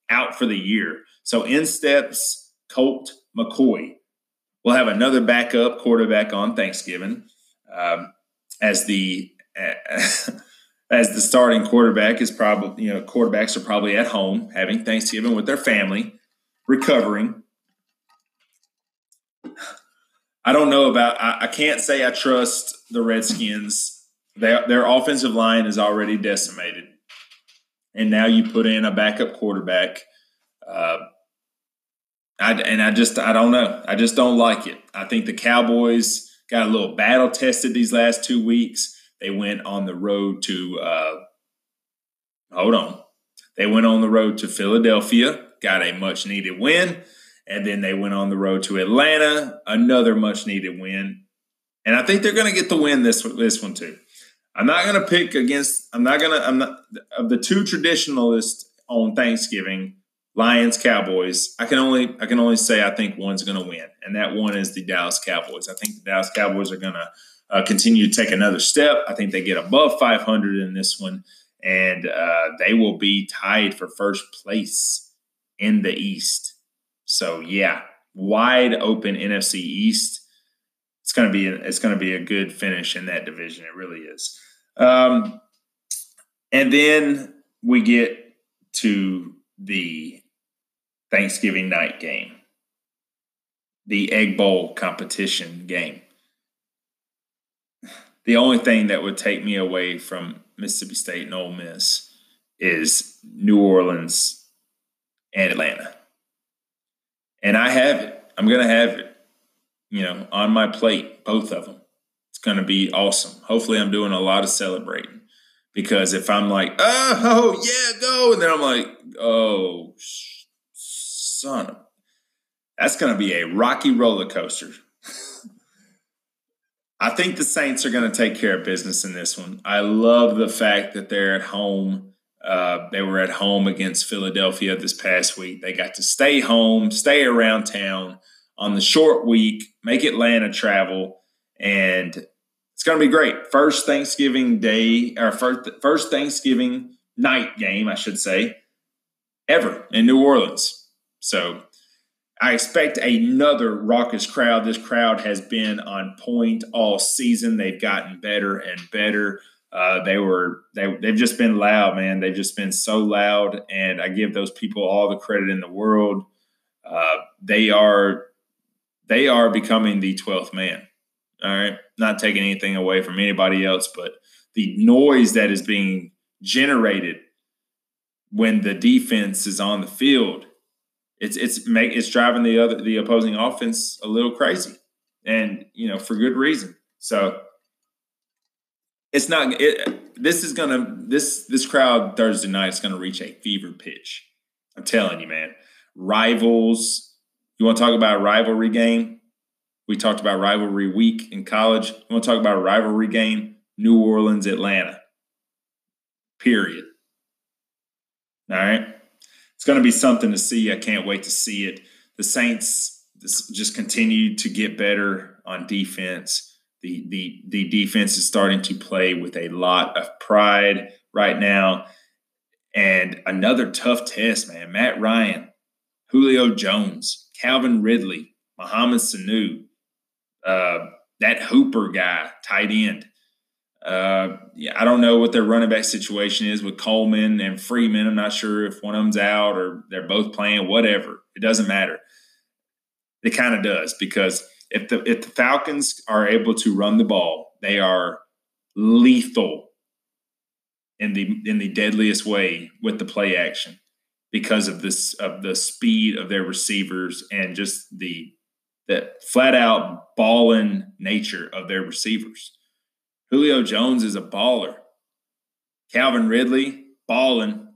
out for the year. So in steps Colt McCoy. We'll have another backup quarterback on Thanksgiving um, as the. (laughs) as the starting quarterback is probably, you know, quarterbacks are probably at home having Thanksgiving with their family, recovering. I don't know about, I, I can't say I trust the Redskins. They, their offensive line is already decimated. And now you put in a backup quarterback. Uh, I, and I just, I don't know. I just don't like it. I think the Cowboys got a little battle tested these last two weeks They went on the road to, uh, hold on. They went on the road to Philadelphia, got a much needed win. And then they went on the road to Atlanta, another much needed win. And I think they're going to get the win this this one too. I'm not going to pick against. I'm not going to. I'm not of the two traditionalists on Thanksgiving, Lions Cowboys. I can only I can only say I think one's going to win, and that one is the Dallas Cowboys. I think the Dallas Cowboys are going to uh, continue to take another step. I think they get above 500 in this one, and uh, they will be tied for first place in the East. So yeah, wide open NFC East. It's gonna be a, it's gonna be a good finish in that division. It really is. Um, and then we get to the Thanksgiving night game, the Egg Bowl competition game. The only thing that would take me away from Mississippi State and Ole Miss is New Orleans and Atlanta and I have it. I'm going to have it, you know, on my plate, both of them. It's going to be awesome. Hopefully, I'm doing a lot of celebrating because if I'm like, oh, yeah, go, and then I'm like, oh, son, that's going to be a rocky roller coaster. I think the Saints are going to take care of business in this one. I love the fact that they're at home uh, they were at home against Philadelphia this past week. They got to stay home, stay around town on the short week, make Atlanta travel, and it's going to be great. First Thanksgiving Day, or first, first Thanksgiving night game, I should say, ever in New Orleans. So I expect another raucous crowd. This crowd has been on point all season. They've gotten better and better. Uh, they were they they've just been loud, man. They've just been so loud, and I give those people all the credit in the world. Uh, they are they are becoming the twelfth man. All right, not taking anything away from anybody else, but the noise that is being generated when the defense is on the field, it's it's make it's driving the other the opposing offense a little crazy, and you know for good reason. So it's not it, this is gonna this this crowd thursday night is gonna reach a fever pitch. I'm telling you man. Rivals you want to talk about a rivalry game? We talked about rivalry week in college. You want to talk about a rivalry game? New orleans atlanta. Period. All right it's going to be something to see i can't wait to see it the saints just continue to get better on defense the the the defense is starting to play with a lot of pride right now. And another tough test, man. Matt Ryan, Julio Jones, Calvin Ridley, Mohamed Sanu, uh, that Hooper guy, tight end. Uh, yeah, I don't know what their running back situation is with Coleman and Freeman. I'm not sure if one of them's out or they're both playing. Whatever, it doesn't matter. It kind of does because if the if the Falcons are able to run the ball, they are lethal in the in the deadliest way with the play action because of this of the speed of their receivers and just the the flat out balling nature of their receivers. Julio Jones is a baller. Calvin Ridley balling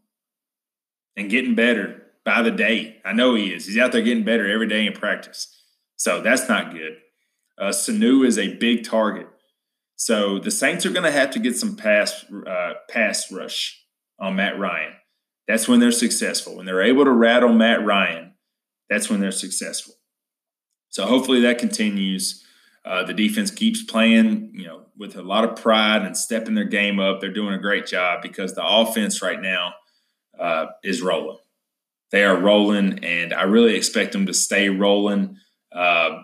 and getting better by the day. I know he is. He's out there getting better every day in practice. So that's not good. Uh, Sanu is a big target. So the Saints are going to have to get some pass uh, pass rush on Matt Ryan. That's when they're successful. When they're able to rattle Matt Ryan, that's when they're successful. So hopefully that continues. Uh, the defense keeps playing, you know, with a lot of pride and stepping their game up. They're doing a great job because the offense right now uh, is rolling. They are rolling, and I really expect them to stay rolling. Uh,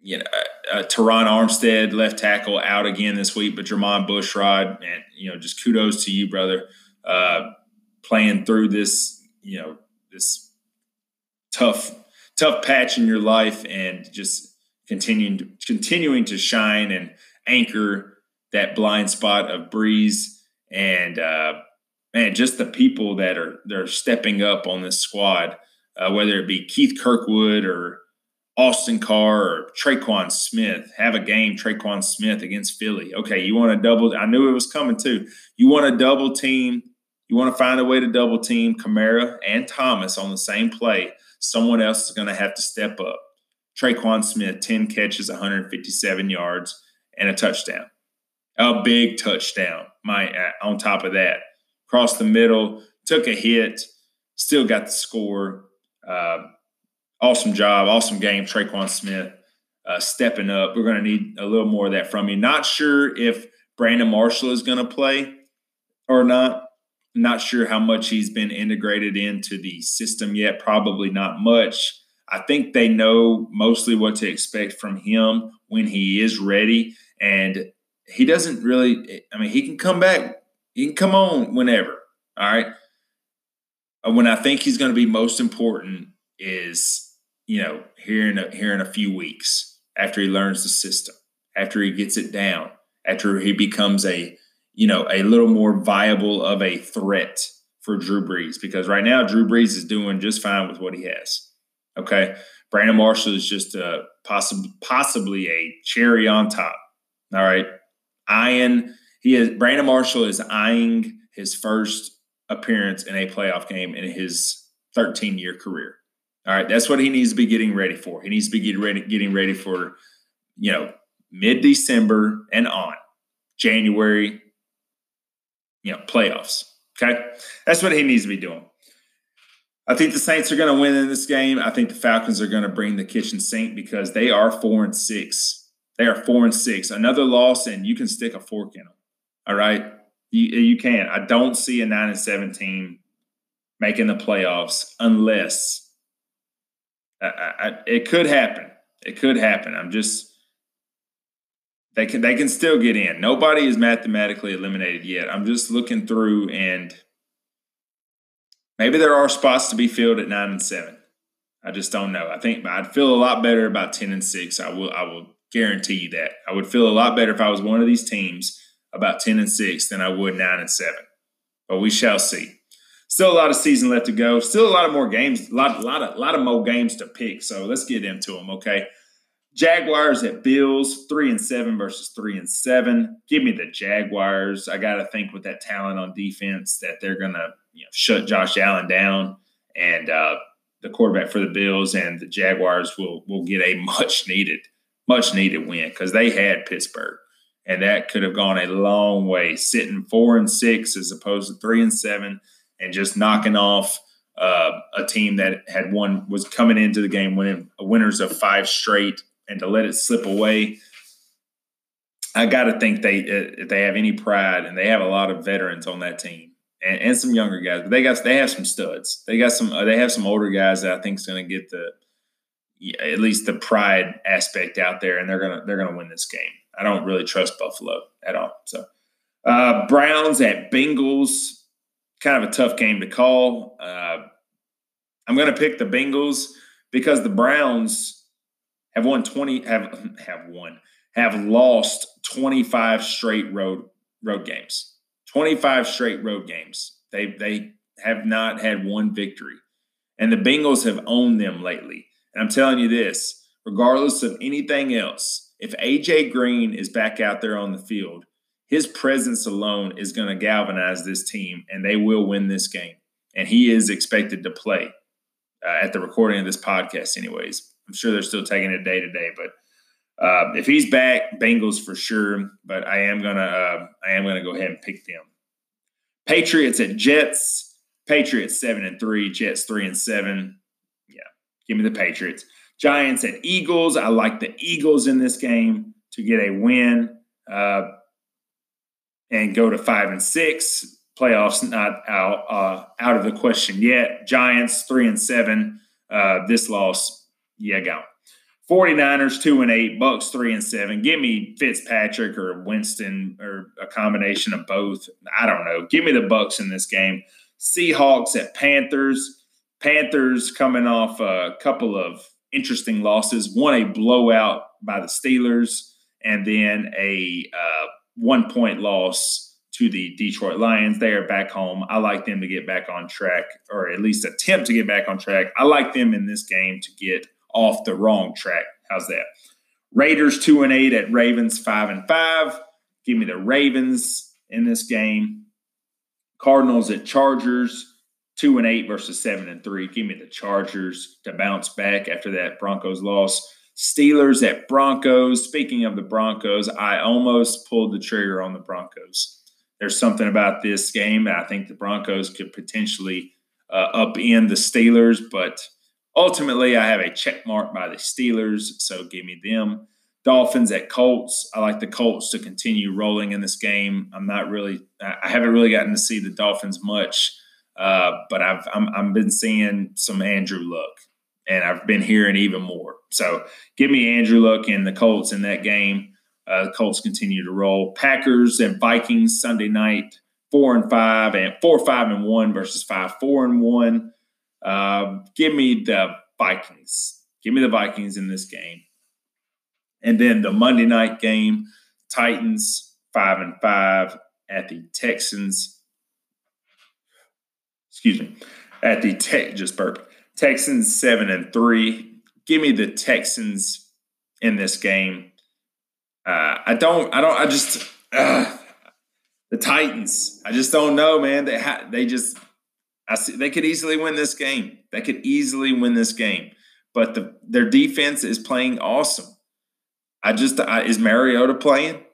you know, uh, uh, Terron Armstead, left tackle, out again this week, but Jermon Bushrod, and you know, just kudos to you, brother, uh, playing through this, you know, this tough, tough patch in your life, and just continuing, to, continuing to shine and anchor that blind spot of Brees and uh, man, just the people that are they're stepping up on this squad, uh, whether it be Keith Kirkwood or Austin Carr or Tre'Quan Smith. Have a game, Tre'Quan Smith against Philly. Okay, you want to double. I knew it was coming too. You want to double team. You want to find a way to double team Kamara and Thomas on the same play. Someone else is going to have to step up. Tre'Quan Smith, 10 catches, 157 yards, and a touchdown. A big touchdown, my uh, on top of that. Across the middle, took a hit, still got the score. Uh, awesome job, awesome game, Tre'Quan Smith uh, stepping up. We're going to need a little more of that from you. Not sure if Brandon Marshall is going to play or not. Not sure how much he's been integrated into the system yet. Probably not much. I think they know mostly what to expect from him when he is ready. And he doesn't really, I mean, he can come back, he can come on whenever. All right. Uh, when I think he's going to be most important is you know, here in a, here in a few weeks after he learns the system, after he gets it down, after he becomes a, you know, a little more viable of a threat for Drew Brees. Because right now, Drew Brees is doing just fine with what he has. Okay. Brandon Marshall is just a possibly possibly a cherry on top. All right. Eyeing, he is Brandon Marshall is eyeing his first appearance in a playoff game in his 13 year career. All right, that's what he needs to be getting ready for. He needs to be getting ready, getting ready for, you know, mid December and on, January, you know, playoffs. Okay, that's what he needs to be doing. I think the Saints are going to win in this game. I think the Falcons are going to bring the kitchen sink because they are four and six. They are four and six. Another loss, and you can stick a fork in them. All right, you you can. I don't see a nine and seven team making the playoffs unless I, I, it could happen. It could happen. I'm just they can they can still get in. Nobody is mathematically eliminated yet. I'm just looking through and maybe there are spots to be filled at nine and seven. I just don't know. I think I'd feel a lot better about ten and six. I will I will guarantee you that. I would feel a lot better if I was one of these teams about ten and six than I would nine and seven. But we shall see. Still a lot of season left to go. Still a lot of more games, a lot, lot a lot of more games to pick. So let's get into them. Okay. Jaguars at Bills, three and seven versus three and seven. Give me the Jaguars. I got to think with that talent on defense that they're gonna you know, shut Josh Allen down, and uh, the quarterback for the Bills and the Jaguars will will get a much needed, much needed win because they had Pittsburgh, and that could have gone a long way, sitting four and six as opposed to three and seven and just knocking off uh, a team that had won was coming into the game winning winners of five straight, and to let it slip away. I got to think they if they have any pride, and they have a lot of veterans on that team, and, and some younger guys, but they got they have some studs. They got some they have some older guys that I think is going to get the at least the pride aspect out there, and they're gonna they're gonna win this game. I don't really trust Buffalo at all. So uh, Browns at Bengals kind of a tough game to call. Uh, I'm going to pick the Bengals because the Browns have won 20 have have won have lost 25 straight road road games. 25 straight road games. They they have not had one victory. And the Bengals have owned them lately. And I'm telling you this, regardless of anything else, if AJ Green is back out there on the field, his presence alone is going to galvanize this team and they will win this game. And he is expected to play uh, at the recording of this podcast, anyways. I'm sure they're still taking it day to day, but uh, if he's back, Bengals for sure. But I am gonna uh, I am gonna go ahead and pick them. Patriots at Jets. Patriots seven and three. Jets three and seven. Yeah, give me the Patriots. Giants at Eagles. I like the Eagles in this game to get a win. Uh, and go to five and six. Playoffs not out uh, out of the question yet. Giants three and seven. Uh, this loss, yeah, go. 49ers two and eight, Bucs three and seven. Give me Fitzpatrick or Winston or a combination of both. I don't know. Give me the Bucs in this game. Seahawks at Panthers. Panthers coming off a couple of interesting losses. One a blowout by the Steelers, and then a uh, one point loss to the Detroit Lions. They are back home. I like them to get back on track, or at least attempt to get back on track. I like them in this game to get off the wrong track. How's that? Raiders two and eight at Ravens five and five. Give me the Ravens in this game. Cardinals at Chargers two and eight versus seven and three. Give me the Chargers to bounce back after that Broncos loss. Steelers at Broncos. Speaking of the Broncos, I almost pulled the trigger on the Broncos. There's something about this game. I think the Broncos could potentially uh, upend the Steelers, but ultimately I have a check mark by the Steelers, so give me them. Dolphins at Colts. I like the Colts to continue rolling in this game. I'm not really, I haven't really gotten to see the Dolphins much, uh, but I've I'm, I've been seeing some Andrew Luck, and I've been hearing even more. So give me Andrew Luck and the Colts in that game. Uh, the Colts continue to roll. Packers and Vikings Sunday night, four and five and four five and one versus five four and one. Uh, give me the Vikings. Give me the Vikings in this game. And then the Monday night game, Titans five and five at the Texans. Excuse me, at the Tech just burp. Texans seven and three. Give me the Texans in this game. Uh, I don't. I don't. I just uh, the Titans. I just don't know, man. They ha- they just. I see they could easily win this game. They could easily win this game, but the their defense is playing awesome. I just I, is Mariota playing?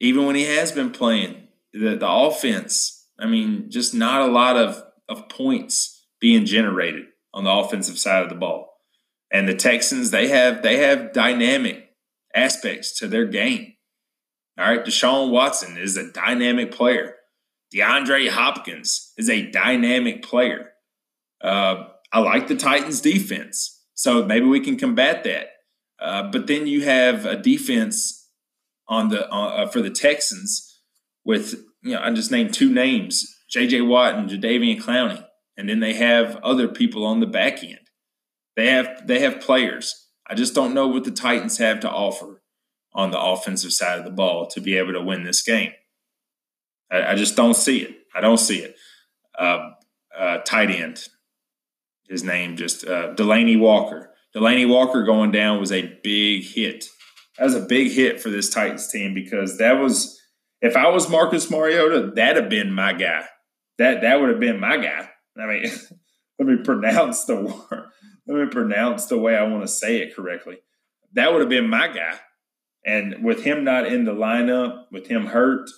Even when he has been playing, the the offense. I mean, just not a lot of of points being generated on the offensive side of the ball. And the Texans, they have they have dynamic aspects to their game. All right, Deshaun Watson is a dynamic player. DeAndre Hopkins is a dynamic player. Uh, I like the Titans' defense, so maybe we can combat that. Uh, but then you have a defense on the uh, for the Texans with you know I just named two names: J.J. Watt and Jadeveon Clowney, and then they have other people on the back end. They have they have players. I just don't know what the Titans have to offer on the offensive side of the ball to be able to win this game. I, I just don't see it. I don't see it. Uh, uh, tight end, his name just uh, Delanie Walker. Delanie Walker going down was a big hit. That was a big hit for this Titans team because that was if I was Marcus Mariota, that'd have been my guy. That that would have been my guy. I mean, (laughs) let me pronounce the (laughs) word. Let me pronounce the way I want to say it correctly. That would have been my guy. And with him not in the lineup, with him hurt,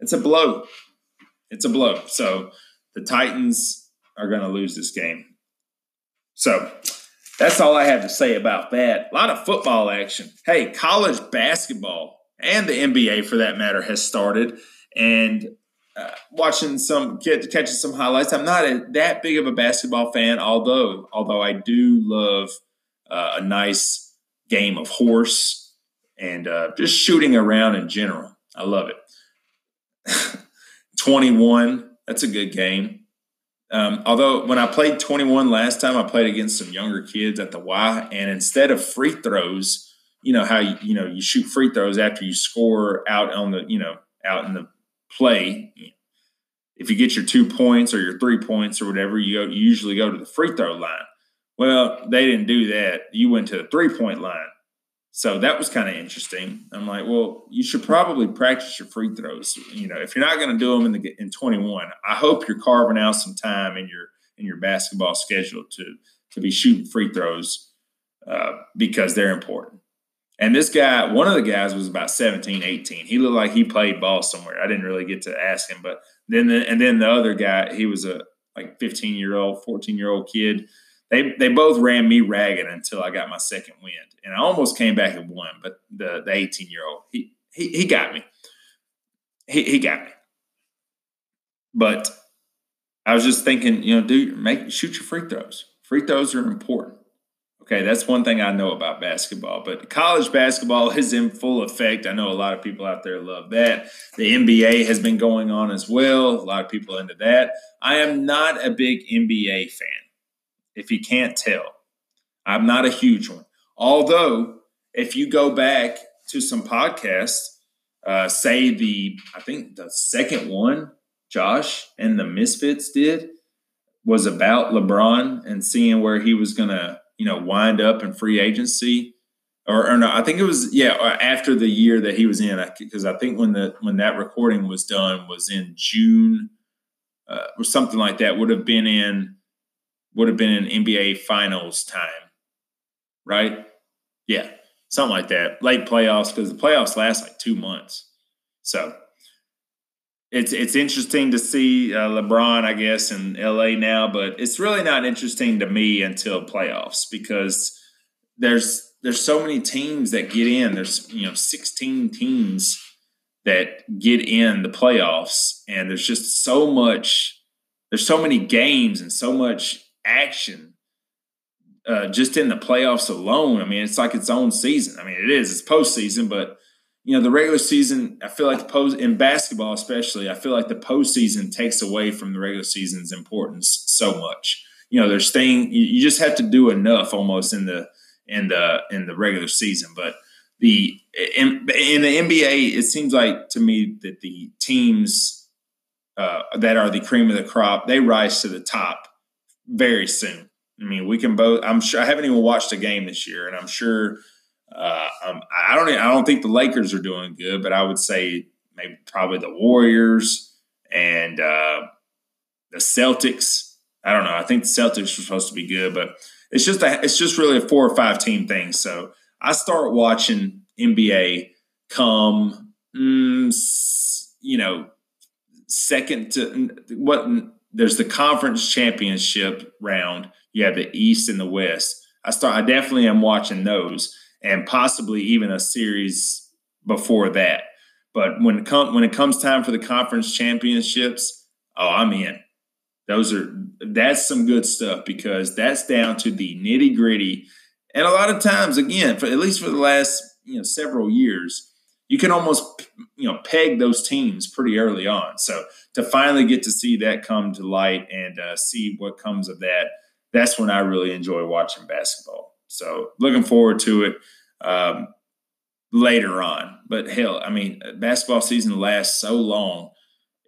it's a blow. It's a blow. So the Titans are going to lose this game. So that's all I have to say about that. A lot of football action. Hey, college basketball and the NBA, for that matter, has started. And uh, watching some catching some highlights. I'm not a, that big of a basketball fan, although although I do love uh, a nice game of horse and uh, just shooting around in general. I love it. 21, that's a good game. Um, although when I played 21 last time, I played against some younger kids at the Y, and instead of free throws, you know how you, you know you shoot free throws after you score out on the you know out in the play. If you get your two points or your three points or whatever, you go you usually go to the free throw line. Well, they didn't do that. You went to the three point line. So that was kind of interesting. I'm like, well, you should probably practice your free throws. You know, if you're not going to do them in the in 21, I hope you're carving out some time in your in your basketball schedule to to be shooting free throws uh, because they're important. And this guy, one of the guys was about 17, 18. He looked like he played ball somewhere. I didn't really get to ask him, but then the, and then the other guy, he was a like 15 year old, 14 year old kid they they both ran me ragged until I got my second wind, and I almost came back and won. But the the eighteen year old he he he got me. He he got me. But I was just thinking, you know, do make shoot your free throws. Free throws are important. Okay, that's one thing I know about basketball. But college basketball (laughs) is in full effect. I know a lot of people out there love that. The NBA has been going on as well. A lot of people into that. I am not a big NBA fan if you can't tell. I'm not a huge one. Although, if you go back to some podcasts, uh, say the, I think the second one, Josh and the Misfits did, was about LeBron and seeing where he was going to you know wind up in free agency, or, or no, I think it was yeah after the year that he was in because I think when the when that recording was done was in June uh, or something like that would have been in would have been in NBA Finals time, right? Yeah, something like that. Late playoffs because the playoffs last like two months, so it's it's interesting to see uh, LeBron, I guess, in LA now, but it's really not interesting to me until playoffs because there's there's so many teams that get in. There's you know 16 teams that get in the playoffs, and there's just so much. There's so many games and so much action uh, just in the playoffs alone. I mean, it's like its own season. I mean, it is. It's postseason, but you know, the regular season, I feel like the post in basketball, especially, I feel like the postseason takes away from the regular season's importance so much. You know, there's thing you just have to do enough almost in the in the in the regular season. But the in, in the NBA, it seems like to me that the teams uh, that are the cream of the crop, they rise to the top very soon. I mean, we can both. I'm sure I haven't even watched a game this year, and I'm sure uh, um, I don't. I don't think the Lakers are doing good, but I would say maybe probably the Warriors and uh, the Celtics. I don't know. I think the Celtics are supposed to be good, but it's just a, it's just really a four or five team thing. So I start watching NBA come, mm, you know, second to what. There's the conference championship round. You have the East and the West. I start. I definitely am watching those and possibly even a series before that. But when it comes when it comes time for the conference championships, oh, I'm in. Those are that's some good stuff because that's down to the nitty gritty. And a lot of times, again, for at least for the last you know several years, you can almost you know peg those teams pretty early on. So to finally get to see that come to light and uh, see what comes of that, that's when I really enjoy watching basketball. So looking forward to it um, later on. But hell, I mean, basketball season lasts so long.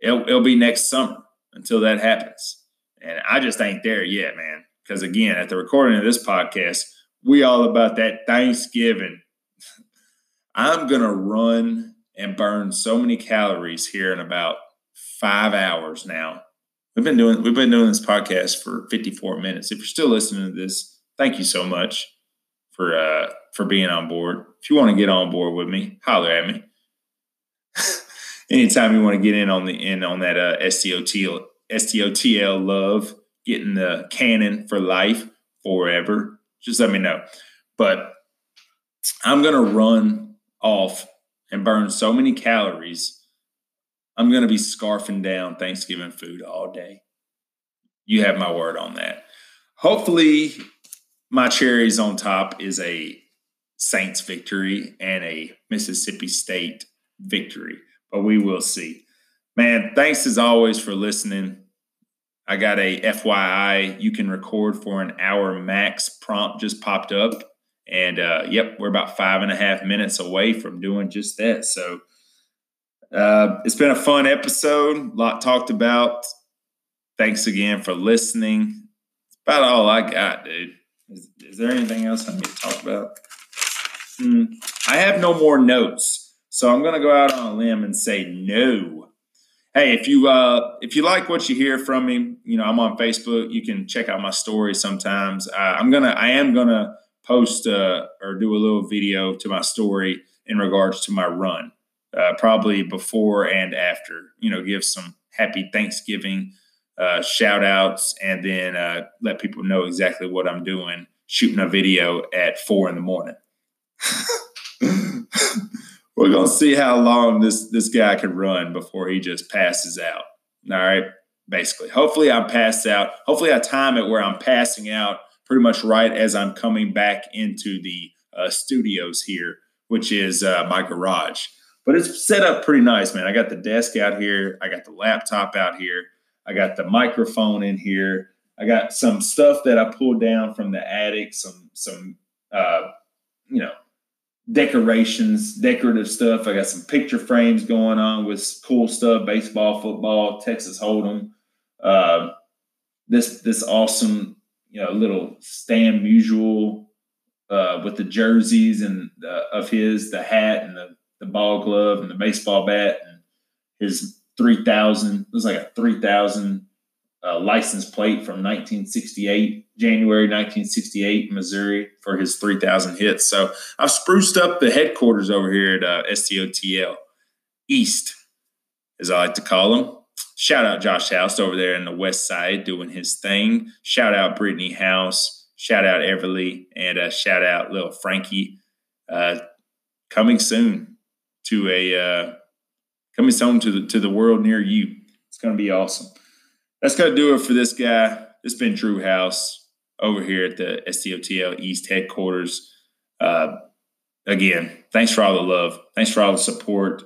It'll, it'll be next summer until that happens. And I just ain't there yet, man. Because again, at the recording of this podcast, we all about that Thanksgiving. I'm gonna run and burn so many calories here in about five hours now. We've been doing we've been doing this podcast for 54 minutes. If you're still listening to this, thank you so much for uh, for being on board. If you want to get on board with me, holler at me. (laughs) Anytime you want to get in on the in on that uh, STOTL STOTL love, getting the canon for life forever, just let me know. But I'm gonna run off and burn so many calories. I'm gonna be scarfing down Thanksgiving food all day. You have my word on that. Hopefully, my cherries on top is a Saints victory and a Mississippi State victory, but we will see. Man, thanks as always for listening. I got a FYI, you can record for an hour max prompt just popped up. And uh, yep, we're about five and a half minutes away from doing just that. So uh, it's been a fun episode, a lot talked about. Thanks again for listening. It's about all I got, dude. Is, is there anything else I need to talk about? Mm, I have no more notes, so I'm going to go out on a limb and say no. Hey, if you uh, if you like what you hear from me, you know I'm on Facebook. You can check out my stories sometimes. Uh, I'm gonna I am gonna post uh, or do a little video to my story in regards to my run, uh, probably before and after. You know, give some happy Thanksgiving uh, shout outs and then uh, let people know exactly what I'm doing shooting a video at four in the morning. (laughs) We're gonna see how long this this guy can run before he just passes out. All right, basically. Hopefully, I pass out. Hopefully, I time it where I'm passing out pretty much right as I'm coming back into the uh, studios here, which is uh, my garage. But it's set up pretty nice, man. I got the desk out here. I got the laptop out here. I got the microphone in here. I got some stuff that I pulled down from the attic, some some uh, you know decorations, decorative stuff. I got some picture frames going on with cool stuff, baseball, football, Texas Hold'em. Uh, this this awesome you know, a little Stan Musial uh, with the jerseys and uh, of his, the hat and the, the ball glove and the baseball bat and his 3000, it was like a 3000 uh, license plate from 1968, January 1968, Missouri for his 3000 hits. So I've spruced up the headquarters over here at uh, STOTL East, as I like to call them. Shout out Josh House over there in the West Side doing his thing. Shout out Brittany House Shout out Everly and uh, shout out little Frankie. Uh, coming soon to a uh, coming soon to the to the world near you. It's going to be awesome. That's going to do it for this guy. It's been Drew House over here at the STOTL East headquarters. Uh, again, thanks for all the love. Thanks for all the support.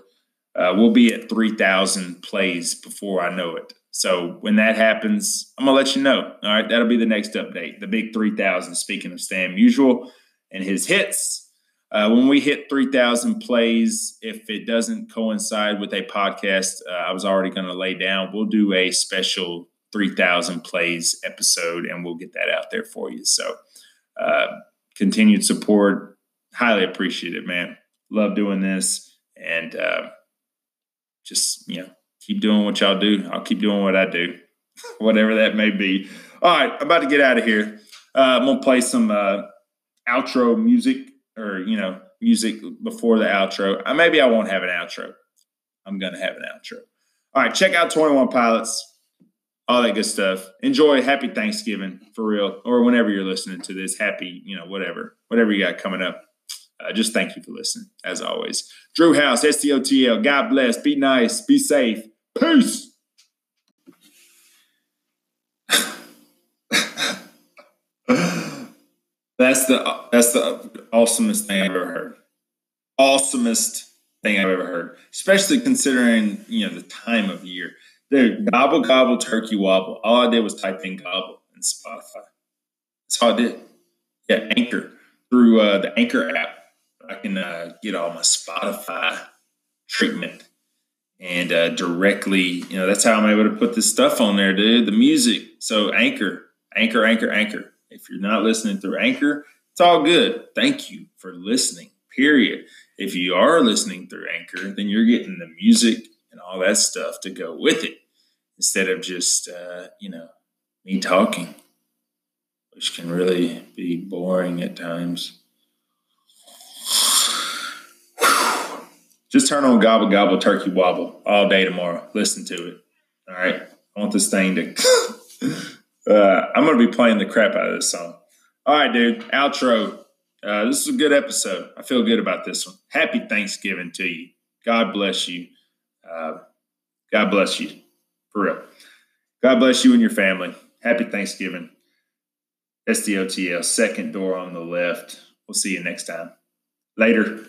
Uh, we'll be at 3,000 plays before I know it. So when that happens, I'm gonna let you know. All right, that'll be the next update. The big 3,000. Speaking of Stan Musial and his hits, uh, when we hit 3,000 plays, if it doesn't coincide with a podcast, uh, I was already going to lay down. We'll do a special 3,000 plays episode, and we'll get that out there for you. So, uh, continued support, highly appreciated, man. Love doing this, and uh, just you know keep doing what y'all do. I'll keep doing what I do, (laughs) whatever that may be. All right, I'm about to get out of here. Uh, I'm gonna play some uh, outro music, or you know, music before the outro. Uh, maybe I won't have an outro. I'm gonna have an outro. All right, check out 21 Pilots. All that good stuff. Enjoy. Happy Thanksgiving for real, or whenever you're listening to this. Happy, you know, whatever, whatever you got coming up. Uh, just thank you for listening, as always. Drew House, STOTL. God bless. Be nice. Be safe. Peace. (laughs) that's the that's the awesomest thing I've ever heard. Awesomest thing I've ever heard, especially considering you know the time of year. Dude, gobble gobble turkey wobble. All I did was type in gobble in Spotify. That's all I did. Yeah, Anchor through uh, the Anchor app. I can uh, get all my Spotify treatment and uh, directly, you know, that's how I'm able to put this stuff on there, dude. The music. So Anchor, Anchor, Anchor, Anchor. If you're not listening through Anchor, it's all good. Thank you for listening. Period. If you are listening through Anchor, then you're getting the music and all that stuff to go with it instead of just uh, you know me talking, which can really be boring at times. Just turn on Gobble Gobble Turkey Wobble all day tomorrow. Listen to it. All right. I want this thing to. (laughs) uh, I'm going to be playing the crap out of this song. All right, dude. Outro. Uh, this is a good episode. I feel good about this one. Happy Thanksgiving to you. God bless you. Uh, God bless you. For real. God bless you and your family. Happy Thanksgiving. STOTL, second door on the left. We'll see you next time. Later.